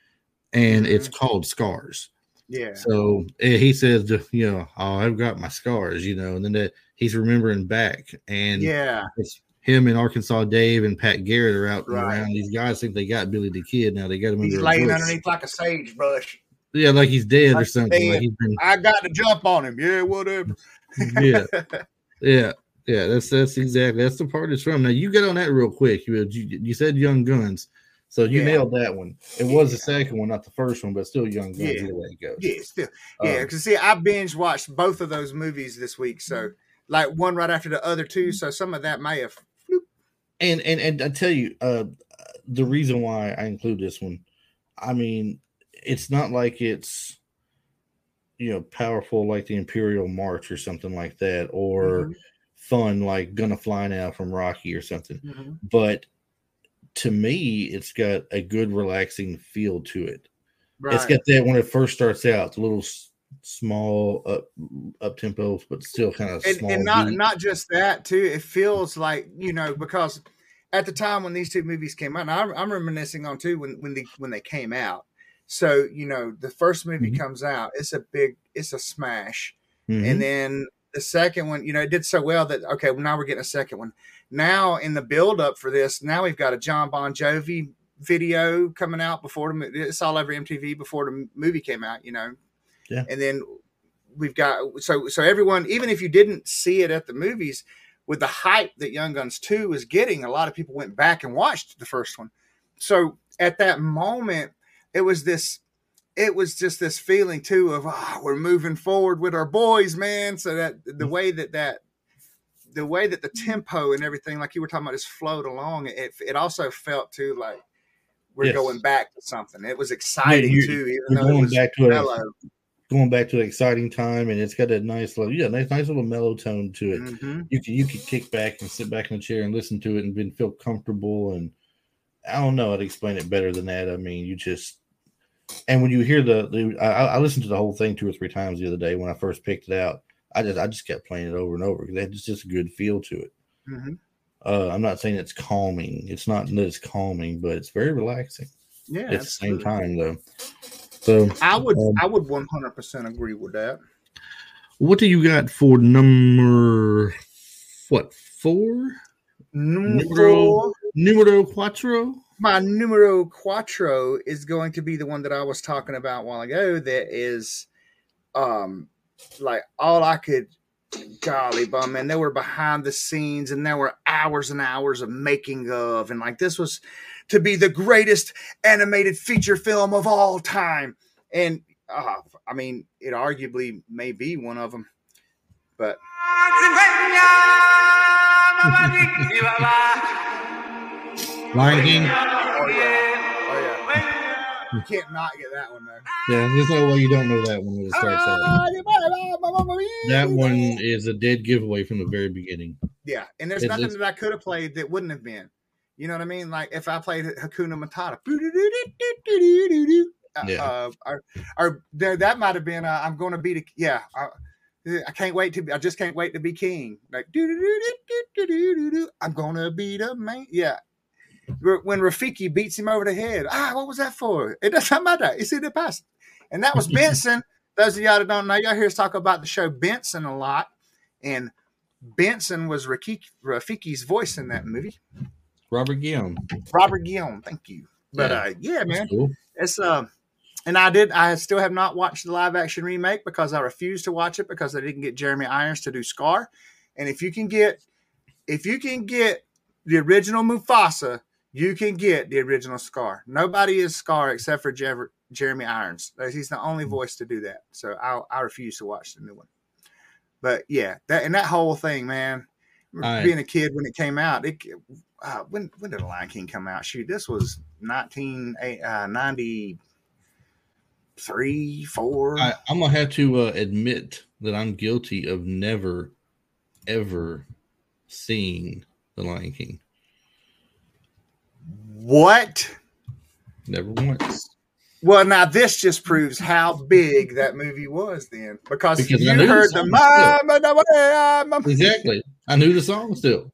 and it's Mm-hmm. called Scars. Yeah, So he says, you know, oh, I've got my scars, you know, and then that he's remembering back, and yeah, it's him and Arkansas Dave and Pat Garrett are out Right. around. These guys think they got Billy the Kid now. They got him he's laying underneath like a sagebrush. Yeah, like he's dead or Like something. Like he's been, I got to jump on him. Yeah, whatever. yeah, yeah, yeah. That's that's exactly that's the part it's from. Now you get on that real quick. You you, you said Young Guns, so you Yeah. nailed that one. It was the second one, not the first one, but still Young Guns. Yeah. Either way it goes. Yeah, still, yeah. Um, Because see, I binge watched both of those movies this week, so like one right after the other two. So some of that may have. And and and I tell you, uh, the reason why I include this one, I mean, it's not like it's you know powerful like the Imperial March or something like that, or Mhm. fun like "Gonna Fly Now" from Rocky or something. Mhm. But to me, it's got a good, relaxing feel to it. Right. It's got that when it first starts out, it's a little small up up tempos, but still kind of and, small. and not beat. not just that too. It feels like you know because at the time when these two movies came out, and I'm, reminiscing on too when when they when they came out. So you know the first movie Mhm. comes out, it's a big, it's a smash, Mhm. and then the second one, you know, it did so well that okay, well, now we're getting a second one. Now in the build up for this, now we've got a Jon Bon Jovi video coming out before the movie. It's all over MTV before the movie came out, you know. Yeah. And then we've got so so everyone, even if you didn't see it at the movies, with the hype that Young Guns Two was getting, a lot of people went back and watched the first one. So at that moment, it was this it was just this feeling too of oh, we're moving forward with our boys, man. So that the mm-hmm. way that that the way that the tempo and everything, like you were talking about, just flowed along. It it also felt too like we're Yes. going back to something. It was exciting you- too, even though it was back to a mellow. Going back to an exciting time, and it's got a nice little yeah, nice nice little mellow tone to it. Mhm. You can you can kick back and sit back in the chair and listen to it and then feel comfortable and I don't know how to explain it better than that. I mean, you just and when you hear the, the I, I listened to the whole thing two or three times the other day when I first picked it out. I just I just kept playing it over and over because it's just a good feel to it. Mhm. Uh, I'm not saying it's calming. It's not that it's calming, but it's very relaxing Yeah, at the same time though. So I would Um, I would one hundred percent agree with that. what do you got for number what four? Numero, Numero- cuatro? my numero quattro is going to be the one that I was talking about a while ago. That is, um, like all I could. Golly bum, man! There were behind the scenes, and there were hours and hours of making of, and like this was to be the greatest animated feature film of all time. And uh, I mean, it arguably may be one of them, but Lion King? oh yeah, oh yeah, you can't not get that one though. Yeah, there's no way you don't know that one when it starts out. That one is a dead giveaway from the very beginning. Yeah, and there's It nothing is- that I could have played that wouldn't have been. You know what I mean? Like if I played Hakuna Matata, uh, Yeah. uh, or, or there that might have been. Uh, I'm going to be the yeah. I, I can't wait to. Be, I just can't wait to be king. Like I'm gonna be the man. Yeah. When Rafiki beats him over the head, ah, what was that for? It doesn't matter. It's in the past. And that was Benson. Those of y'all that don't know, y'all hear us talk about the show Benson a lot. And Benson was Rafiki, Rafiki's voice in that movie. Robert Guillaume. Robert Guillaume, thank you. But Yeah. uh, yeah, man, cool. it's uh, and I did. I still have not watched the live action remake because I refused to watch it because I didn't get Jeremy Irons to do Scar. And if you can get, if you can get the original Mufasa, you can get the original Scar. Nobody is Scar except for Jeremy Irons. He's the only voice to do that. So I I refuse to watch the new one. But yeah, that and that whole thing, man. I- being a kid when it came out, it uh, when when did the Lion King come out? Shoot, this was nineteen uh, ninety three, four. I, I'm gonna have to uh, admit that I'm guilty of never, ever seeing the Lion King. what? Never once. Well, now this just proves how big that movie was then, because, Because you heard the mama. Exactly. I knew the song still.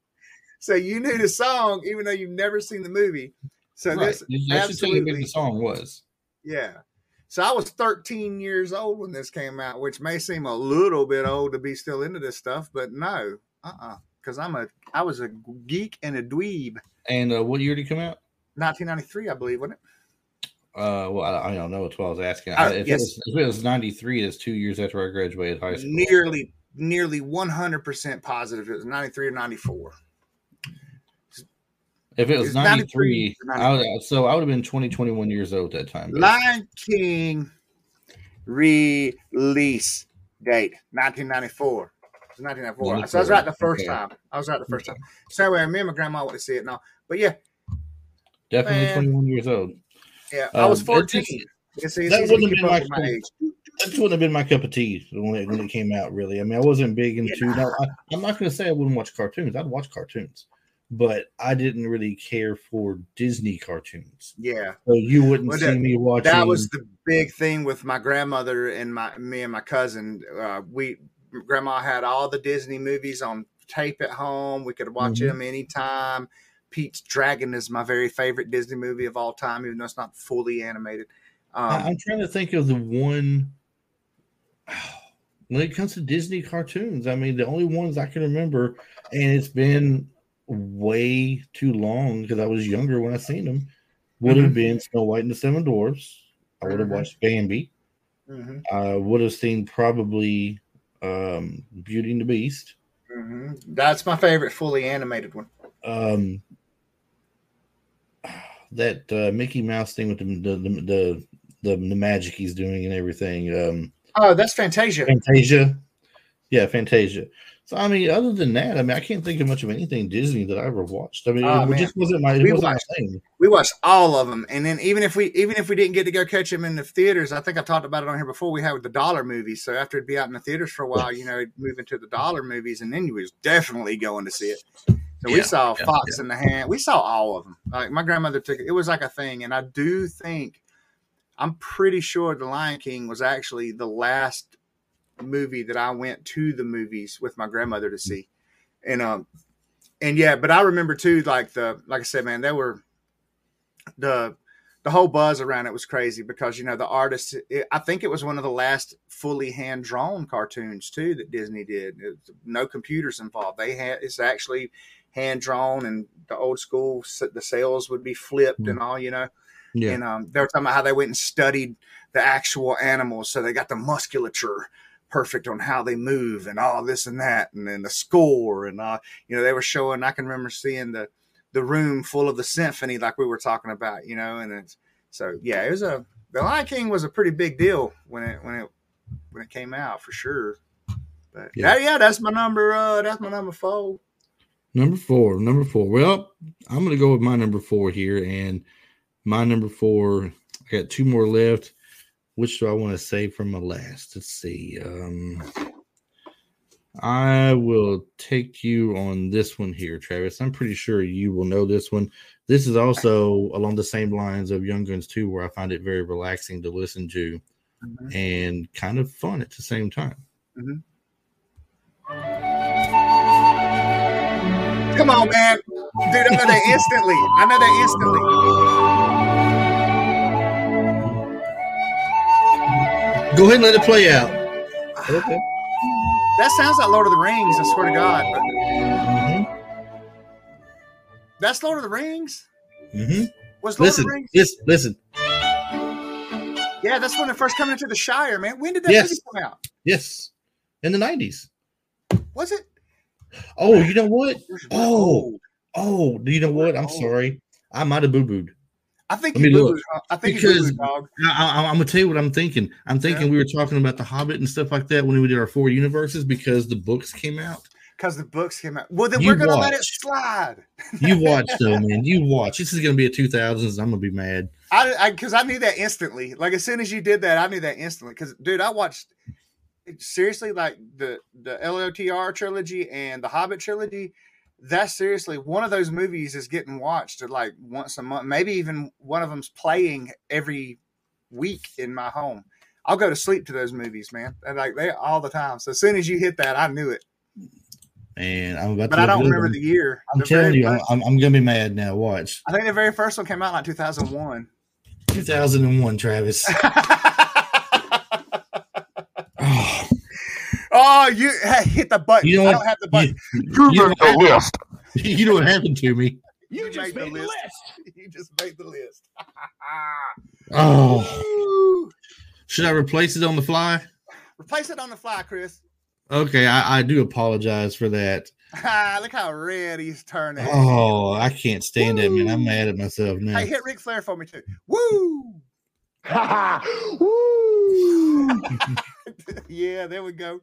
So you knew the song, even though you've never seen the movie. So Right. this, That should tell you absolutely- the song was. yeah. So I was 13 years old when this came out, which may seem a little bit old to be still into this stuff, but no, uh, uh because I'm a, I was a geek and a dweeb. And uh, what year did it come out? 1993, I believe, wasn't it? Uh, well, I, I don't know. That's what I was asking. Uh, I, if, yes. it was, if it was 93, that's two years after I graduated high school. Nearly, nearly 100% positive. It was 93 or 94. If it was It's 93, 93, I would, so I would have been 20, 21 years old at that time. but- Lion King release date 1994. It was 1994. So I was right the first Okay. time. I was right the first time. So anyway, me and my grandma went to see it now. But yeah, Definitely Man. 21 years old. Yeah, I was Um, 14. it's- You that it's wouldn't have been my. That wouldn't have been my cup of tea when it, when it came out, really. I mean, I wasn't big into. Yeah. I, I'm not going to say I wouldn't watch cartoons. I'd watch cartoons, but I didn't really care for Disney cartoons. Yeah. So you wouldn't Well, see that- me watching. That was the big thing with my grandmother and my me and my cousin. Uh, we grandma had all the Disney movies on tape at home. We could watch Mhm. them anytime. Pete's Dragon is my very favorite Disney movie of all time, even though it's not fully animated. Um, I'm trying to think of the one. When it comes to Disney cartoons, I mean, the only ones I can remember, and it's been way too long because I was younger when I seen them, would have Mhm. been Snow White and the Seven Dwarfs. I would have Mhm. watched Bambi. mhm, I would have seen probably um, Beauty and the Beast. mhm. That's my favorite fully animated one. Um, that uh, Mickey Mouse thing with the the the, the, the, the magic he's doing and everything. Um, Oh, that's Fantasia. Fantasia. Yeah, Fantasia. So I mean, other than that, I mean, I can't think of much of anything Disney that I ever watched. I mean, Oh, it man. just wasn't my it We wasn't my watched- thing. We watched all of them, and then even if we even if we didn't get to go catch them in the theaters, I think I talked about it on here before. We had the dollar movies, so after it'd be out in the theaters for a while, you know, it'd move into the dollar movies, and then you was definitely going to see it. So we saw yeah, Fox and the Hound. We saw all of them. Like my grandmother took it. It was like a thing, and I do think I'm pretty sure The Lion King was actually the last movie that I went to the movies with my grandmother to see, and um, and yeah, but I remember too, like the like I said, man, they were the the whole buzz around it was crazy because you know the artists. It, I think it was one of the last fully hand drawn cartoons too that Disney did. No computers involved. They had it's actually hand drawn, and the old school the cels would be flipped and all. You know, Yeah, and um, they were talking about how they went and studied the actual animals, so they got the musculature perfect on how they move and all this and that, and then the score and uh, you know, they were showing. I can remember seeing the the room full of the symphony, like we were talking about, you know, and it's so yeah, it was a the Lion King was a pretty big deal when it when it when it came out for sure. But Yeah. yeah, yeah, that's my number. Uh, that's my number four. Number four, number four. Well, I'm gonna go with my number four here, and my number four. I got two more left. Which do I want to save for my last? Let's see. Um, I will take you on this one here, Travis. I'm pretty sure you will know this one. This is also along the same lines of Young Guns 2, where I find it very relaxing to listen to and kind of fun at the same time. Come on, man, dude, I know that instantly. I know that instantly. Go ahead and let it play out. Okay. That sounds like Lord of the Rings. I swear to God, but Mhm. that's Lord of the Rings. Mm Mhm. Was Lord Listen, of the Rings? listen, listen. Yeah, that's when it first coming into the Shire, man. When did that Yes. movie come out? Yes, in the nineties. Was it? Oh, you know what? Oh. Oh, do you know what? I'm sorry. I might have boo booed. I think you me look. boo-booed, huh? I think Because- you dog. I, am gonna tell you what I'm thinking. I'm thinking Yeah. we were talking about the Hobbit and stuff like that when we did our four universes because the books came out. Because the books came out. Well, then You we're gonna let it slide. You watch though, man. You watch. This is gonna be a 2000s. I'm gonna be mad. I because I, knew that instantly. Like as soon as you did that, I knew that instantly. Because dude, I watched seriously like the the LOTR trilogy and the Hobbit trilogy. That's seriously one of those movies is getting watched like once a month. Maybe even one of them's playing every week in my home. I'll go to sleep to those movies, man. And like they all the time. So as soon as you hit that, I knew it. And I'm about But. I don't look it up. remember the year. I'm The telling you, first- I'm, I'm gonna be mad now. Watch I think the very first one came out like 2001. 2001, Travis. oh, you hit the button. You know I don't have the button. you, You you, made the list. you know what happened to me? You You just made the made the list. list. You just made the list. Oh, should I replace it on the fly? Replace it on the fly, Chris. Okay, I, I do apologize for that. Look how red he's turning. Oh, I can't stand it, man. I'm mad at myself now. Hey, hit Ric Flair for me too. Woo! Ha ha. Woo. yeah, there we go.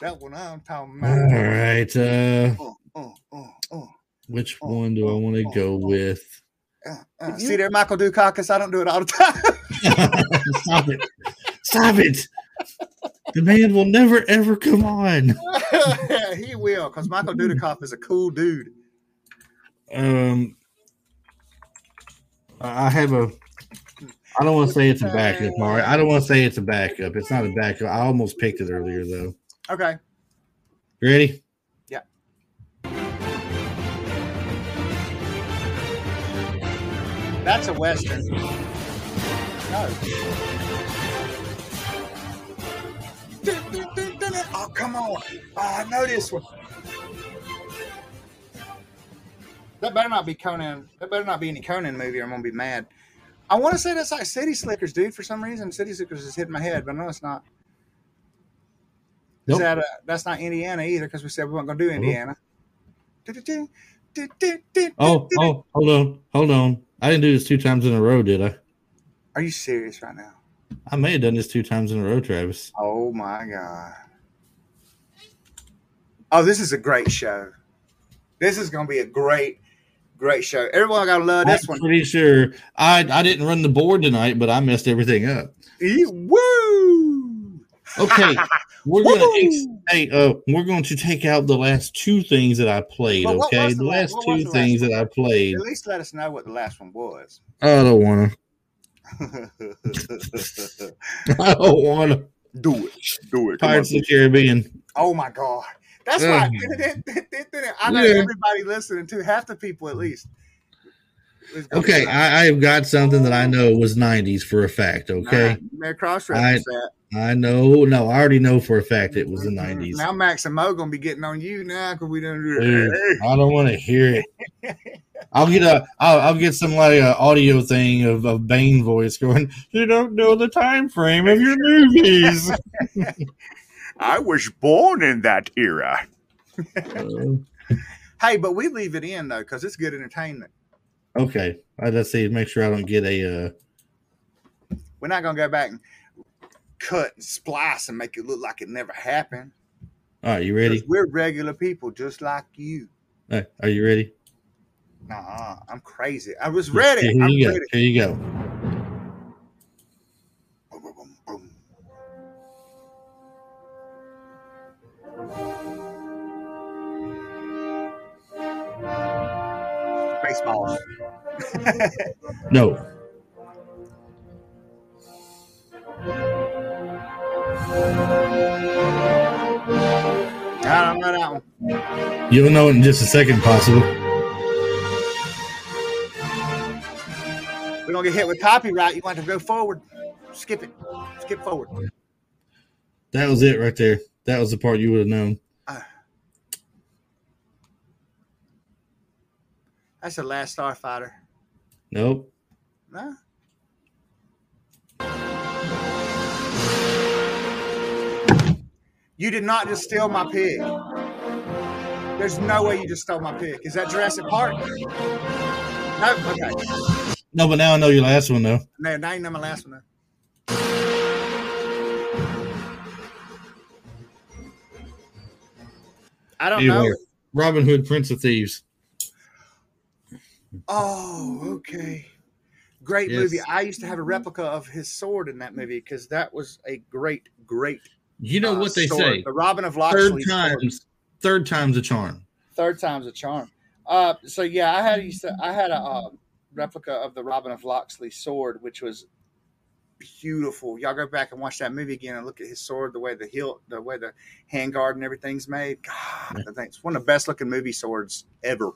That one I'm talking about. All right. uh, Oh, oh, oh, oh, which one do I want to go with? uh, uh. See there, Michael Dukakis. I don't do it all the time. Stop it! Stop it! The man will never ever come on. he will, because Michael Dudikoff is a cool dude. Um, I I have a. I don't want to say it's a backup. All right, I don't want to say it's a backup. It's not a backup. I almost picked it earlier though. Okay. You ready? Yeah. That's a western. No. Oh, come on. Oh, I know this one. That better not be Conan. That better not be any Conan movie, or I'm gonna be mad. I want to say that's like City Slickers, dude. For some reason, City Slickers is hitting my head, but no, it's not. Is that uh that's not Indiana either? Because we said we weren't gonna do Indiana. Oh, oh, hold on, hold on. I didn't do this two times in a row, did I? Are you serious right now? I may have done this two times in a row, Travis. Oh my god. Oh, this is a great show. This is gonna be a great, great show. Everyone gotta love this I'm one. pretty sure I I didn't run the board tonight, but I messed everything up. Ee, Woo! Okay, we're gonna ex- hey, uh, we're going to take out the last two things that I played. Well, okay, the the la- last two the things one? that I played. At least let us know what the last one was. I don't want to. I don't want to. Do it. Do it. Pirates of the Caribbean. oh my god. That's Ugh. why I know Yeah. everybody listening to half the people at least. Okay, I, I've got something that I know was '90s for a fact. Okay, "Alright, Mayor Cross reference that. I know. No, I already know for a fact it was the '90s. Now Max and Mo gonna be getting on you now because we don't do that. I don't want to hear it. I'll get a. I'll, I'll get some like a audio thing of, of Bane voice going. You don't know the time frame of your movies. I was born in that era. Uh, Hey, but we leave it in though because it's good entertainment. Okay, I just see. Make sure I don't get a. Uh, We're not gonna go back and cut and splice and make it look like it never happened. All right, you ready? We're regular people just like you. Uh, are you ready? Nah, I'm crazy. I was ready. Here I'm you go. ready. Here you go. Baseballs. No. I don't know that one. You'll know it in just a second, possible. We're gonna get hit with copyright. You want to go forward. Skip it. Skip forward. That was it right there. That was the part you would have known. That's the last Starfighter. Nope. No. You did not just steal my pig. There's no way you just stole my pig. Is that Jurassic Park? No. Okay. No, but now I know your last one though. No, now you know my last one. Though. I don't know. Robin Hood, Prince of Thieves. Oh, okay. Great Yes. movie. I used to have a replica of his sword in that movie because that was a great, great. You know uh, what they sword. say? The Robin of Third Locksley. sword. times, third time's a charm. Third time's a charm. Uh, so yeah, I had used to, I had a um, replica of the Robin of Locksley sword, which was beautiful. Y'all go back and watch that movie again and look at his sword, the way the hilt, the way the handguard and everything's made. God, I think it's one of the best looking movie swords ever.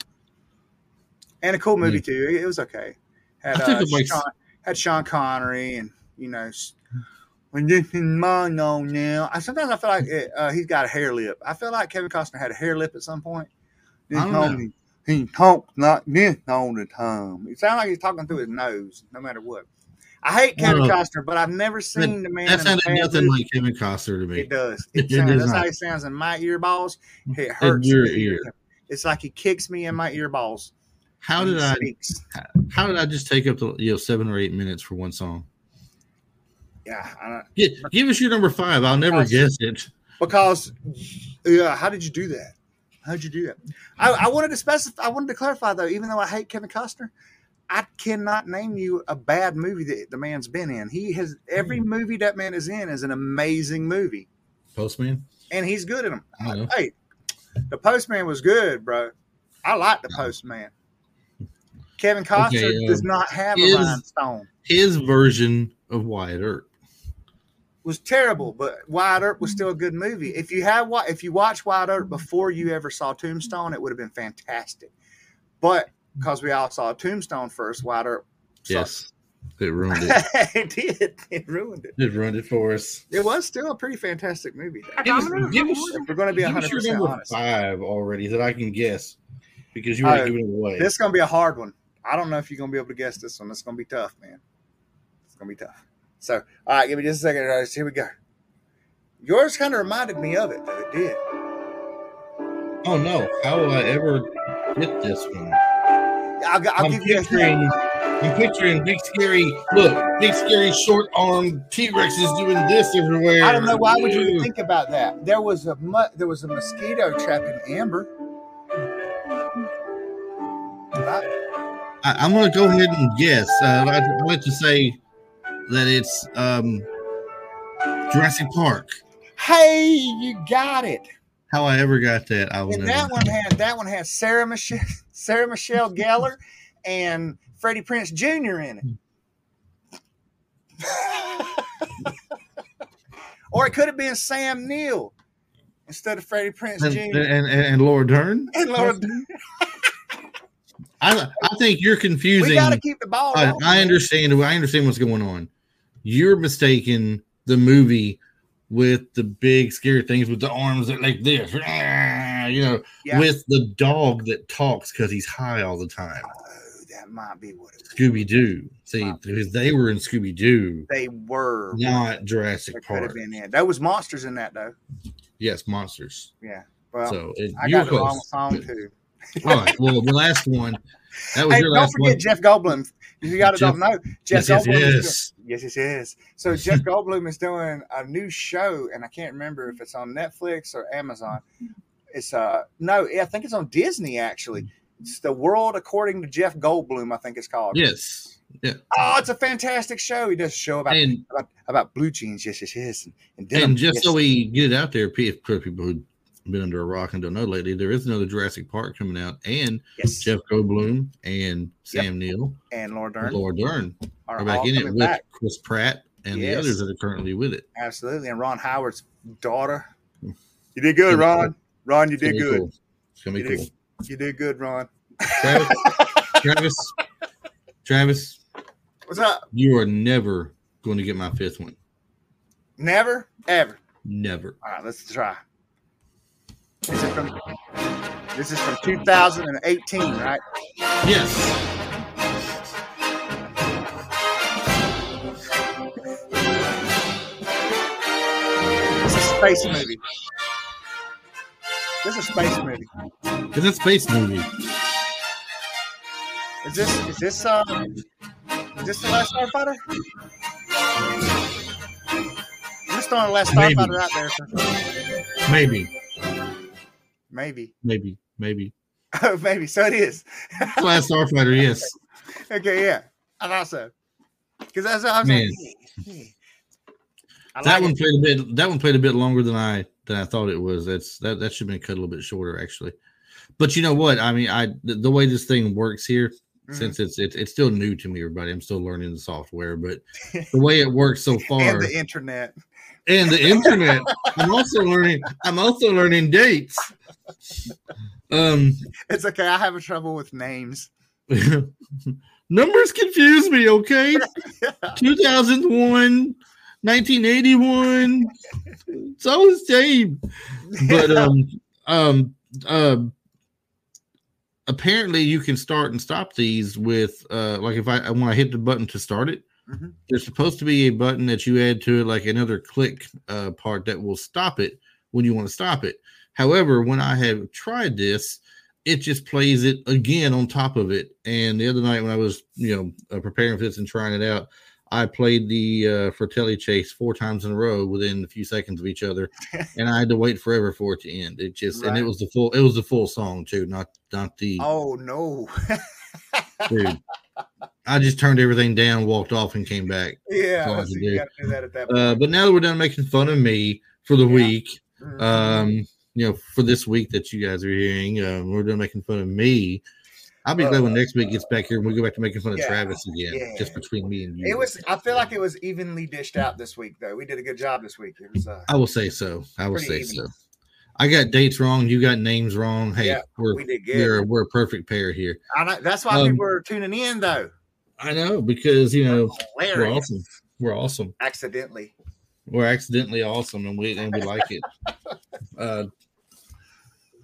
And a cool movie too. It, was okay. Had I think uh, it makes- Sean, had Sean Connery and you know. When this is mine on now, I sometimes I feel like it, uh, he's got a hair lip. I feel like Kevin Costner had a hair lip at some point. This I don't know. He talks like this all the time. It sounds like he's talking through his nose, no matter what. I hate Kevin Well, Costner, but I've never seen the man. That in sounded nothing movie. like Kevin Costner to me. It does. It It sounds, does that's not. how he sounds in my earballs. It hurts. your me ear. It's like he kicks me in my earballs. How did I? How did I just take up the you know seven or eight minutes for one song? Yeah, I don't, Give, give us your number five. I'll never guess it. because yeah, how did you do that? How'd you do that? I, I wanted to specify. I wanted to clarify though. Even though I hate Kevin Costner, I cannot name you a bad movie that the man's been in. He has every Hmm. movie that man is in is an amazing movie, Postman. and he's good at them. I. Hey, the Postman was good, bro. I like the Postman. Kevin Costner Okay, does um, not have is- a rhinestone. His version of Wyatt Earp. was terrible, but Wyatt Earp was still a good movie. If you have wa- if you watch Wyatt Earp before you ever saw Tombstone, it would have been fantastic. But because we all saw Tombstone first, Wyatt Earp Yes, it ruined it. it did. It ruined it. it ruined it for us. It was still a pretty fantastic movie. Though. Give us, give us, we're going to be give us hundred percent honest, five already that I can guess because you already Uh, given it away. this is going to be a hard one. I don't know if you're going to be able to guess this one. It's going to be tough, man. It's going to be tough. So, all right, give me just a second, guys. Here we go. Yours kind of reminded me of it, though. It did. oh no! How will I ever get this one? I'll, I'll I'm give you a I'm picturing big scary. Look, big scary short arm T Rex is doing this everywhere. I don't know why would you think about that. There was a mu- there was a mosquito trapped in amber. Right? I, I'm going to go ahead and guess. Uh, I'd, I'd like to say that it's um, Jurassic Park. Hey, you got it. How I ever got that, I will And that one had that one had Sarah Michelle Sarah Michelle Gellar and Freddie Prinze Jr. in it. or it could have been Sam Neill instead of Freddie Prinze and, Jr. and, and, and Laura Dern. And Laura- I, I think you're confusing. we got to keep the ball. I, rolling, I understand. I understand what's going on. You're mistaking the movie with the big scary things with the arms that like this, you know, Yeah. with the dog that talks because he's high all the time. Oh, that might be what it. Scooby Doo. See, because they were in Scooby Doo, They were. not Jurassic That could have Park. been. There was monsters in that though. Yes, monsters. Yeah. Well, so it, I got the wrong song too. All right. Well, the last one. That was Hey, your don't last forget one. Jeff Goldblum. You got to don't know, Jeff Yes, Goldblum. Is yes. yes, yes, yes. So Jeff Goldblum is doing a new show, and I can't remember if it's on Netflix or Amazon. It's uh no, I think it's on Disney actually. It's the World According to Jeff Goldblum. I think it's called. Yes. Yeah. Oh, it's a fantastic show. He does a show about And about, about blue jeans. Yes, yes, yes. And, and, and just yes. so we get it out there, for people who've been under a rock and don't know lately, there is another Jurassic Park coming out, and yes, Jeff Goldblum and Sam Neill, and Laura Dern Laura Dern are, are back in it with back. Chris Pratt and the others that are currently with it. Absolutely. And Ron Howard's daughter. Hmm. You did good, Ron. Ron, you did good. cool. It's gonna be You cool. did- You did good, Ron. Travis, Travis, Travis, What's up? you are never going to get my fifth one. Never, ever. Never. All right, let's try. This is from this is from 2018, right? Yes. This is a space movie. This is a space movie. It's a space movie. Is this is this uh is this the last Starfighter? I'm just throwing the last Maybe. Starfighter out there. Maybe. Maybe. Maybe. Maybe. Oh, maybe. So it is. Last Starfighter, yes. Okay, yeah. I thought so. Because that's what I'm Man. hmm. That like one it. played a bit. That one played a bit longer than I than I thought it was. That's that that should have been cut a little bit shorter actually. But you know what? I mean, I the, the way this thing works here, Mhm. since it's, it's it's still new to me, everybody. I'm still learning the software, but the way it works so far, and the internet. And the internet. I'm also learning. I'm also learning dates. Um, It's okay. I have a trouble with names. numbers confuse me. Okay, 2001, 1981. It's the same. But um, um, um. Apparently, you can start and stop these with uh, like if I when I hit the button to start it, Mhm. there's supposed to be a button that you add to it, like another click uh, part that will stop it when you want to stop it. However, when I have tried this, it just plays it again on top of it. And the other night when I was, you know, uh, preparing for this and trying it out, I played the uh, Fratelli chase four times in a row within a few seconds of each other, and I had to wait forever for it to end. It just and it was the full, it was the full song too, not not the oh no. dude. I just turned everything down, walked off, and came back. yeah, all I so do. that at that. Uh, but now that we're done making fun of me for the Yeah. week, Mhm. um, you know, for this week that you guys are hearing, um, we're done making fun of me. I'll be glad when next week gets back here and we go back to making fun of Yeah, Travis again, yeah. just between me and you. It was. I feel like it was evenly dished out this week, though. We did a good job this week. It was. Uh, I will say so. I will say even. so. I got dates wrong. You got names wrong. Hey, Yeah, we're we did good. we're we're a perfect pair here. I know, that's why Um, people are tuning in, though. I know because you know we're awesome. We're awesome. Accidentally. We're accidentally awesome, and we and we like it. Uh,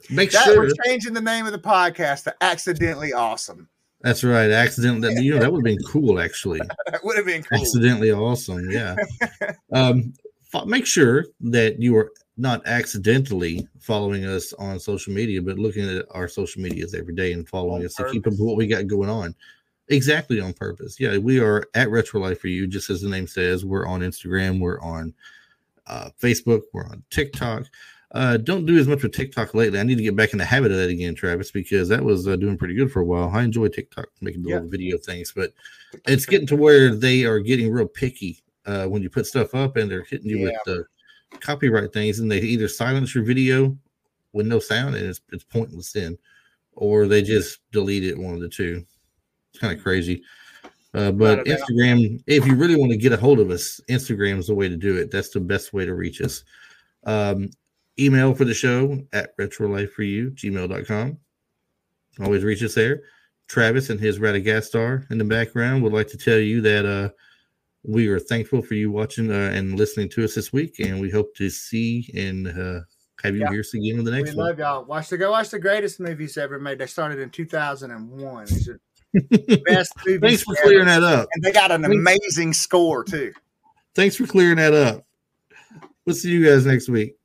make That, sure We're changing the name of the podcast to Accidentally Awesome. that's right. Accidentally, you know that would have been cool actually. That would have been cool. accidentally awesome yeah um fo- make sure that you are not accidentally following us on social media but looking at our social medias every day and following On us to keep up with what we got going on exactly on purpose yeah we are at retro life for you just as the name says we're on instagram we're on uh, facebook we're on tiktok uh, don't do as much with TikTok lately. I need to get back in the habit of that again, Travis, because that was uh, doing pretty good for a while. I enjoy TikTok making the Yeah. little video things, but it's getting to where they are getting real picky uh, when you put stuff up and they're hitting you Yeah. with the copyright things, and they either silence your video with no sound and it's, it's pointless then, or they just delete it. One of the two. It's kind of crazy. Uh, but Without a doubt. Instagram, if you really want to get a hold of us, Instagram is the way to do it. That's the best way to reach us. Um, email for the show at retrolifeforyou, gmail.com. Always reach us there. Travis and his Radagastar in the background would like to tell you that uh, we are thankful for you watching uh, and listening to us this week, and we hope to see and uh, have you Yeah. hear us again in the We next one. love y'all. Watch the go watch the greatest movies ever made. They started in 2001. These are the best. Thanks for ever. clearing that up. And they got an Thanks. amazing score too. Thanks for clearing that up. We'll see you guys next week.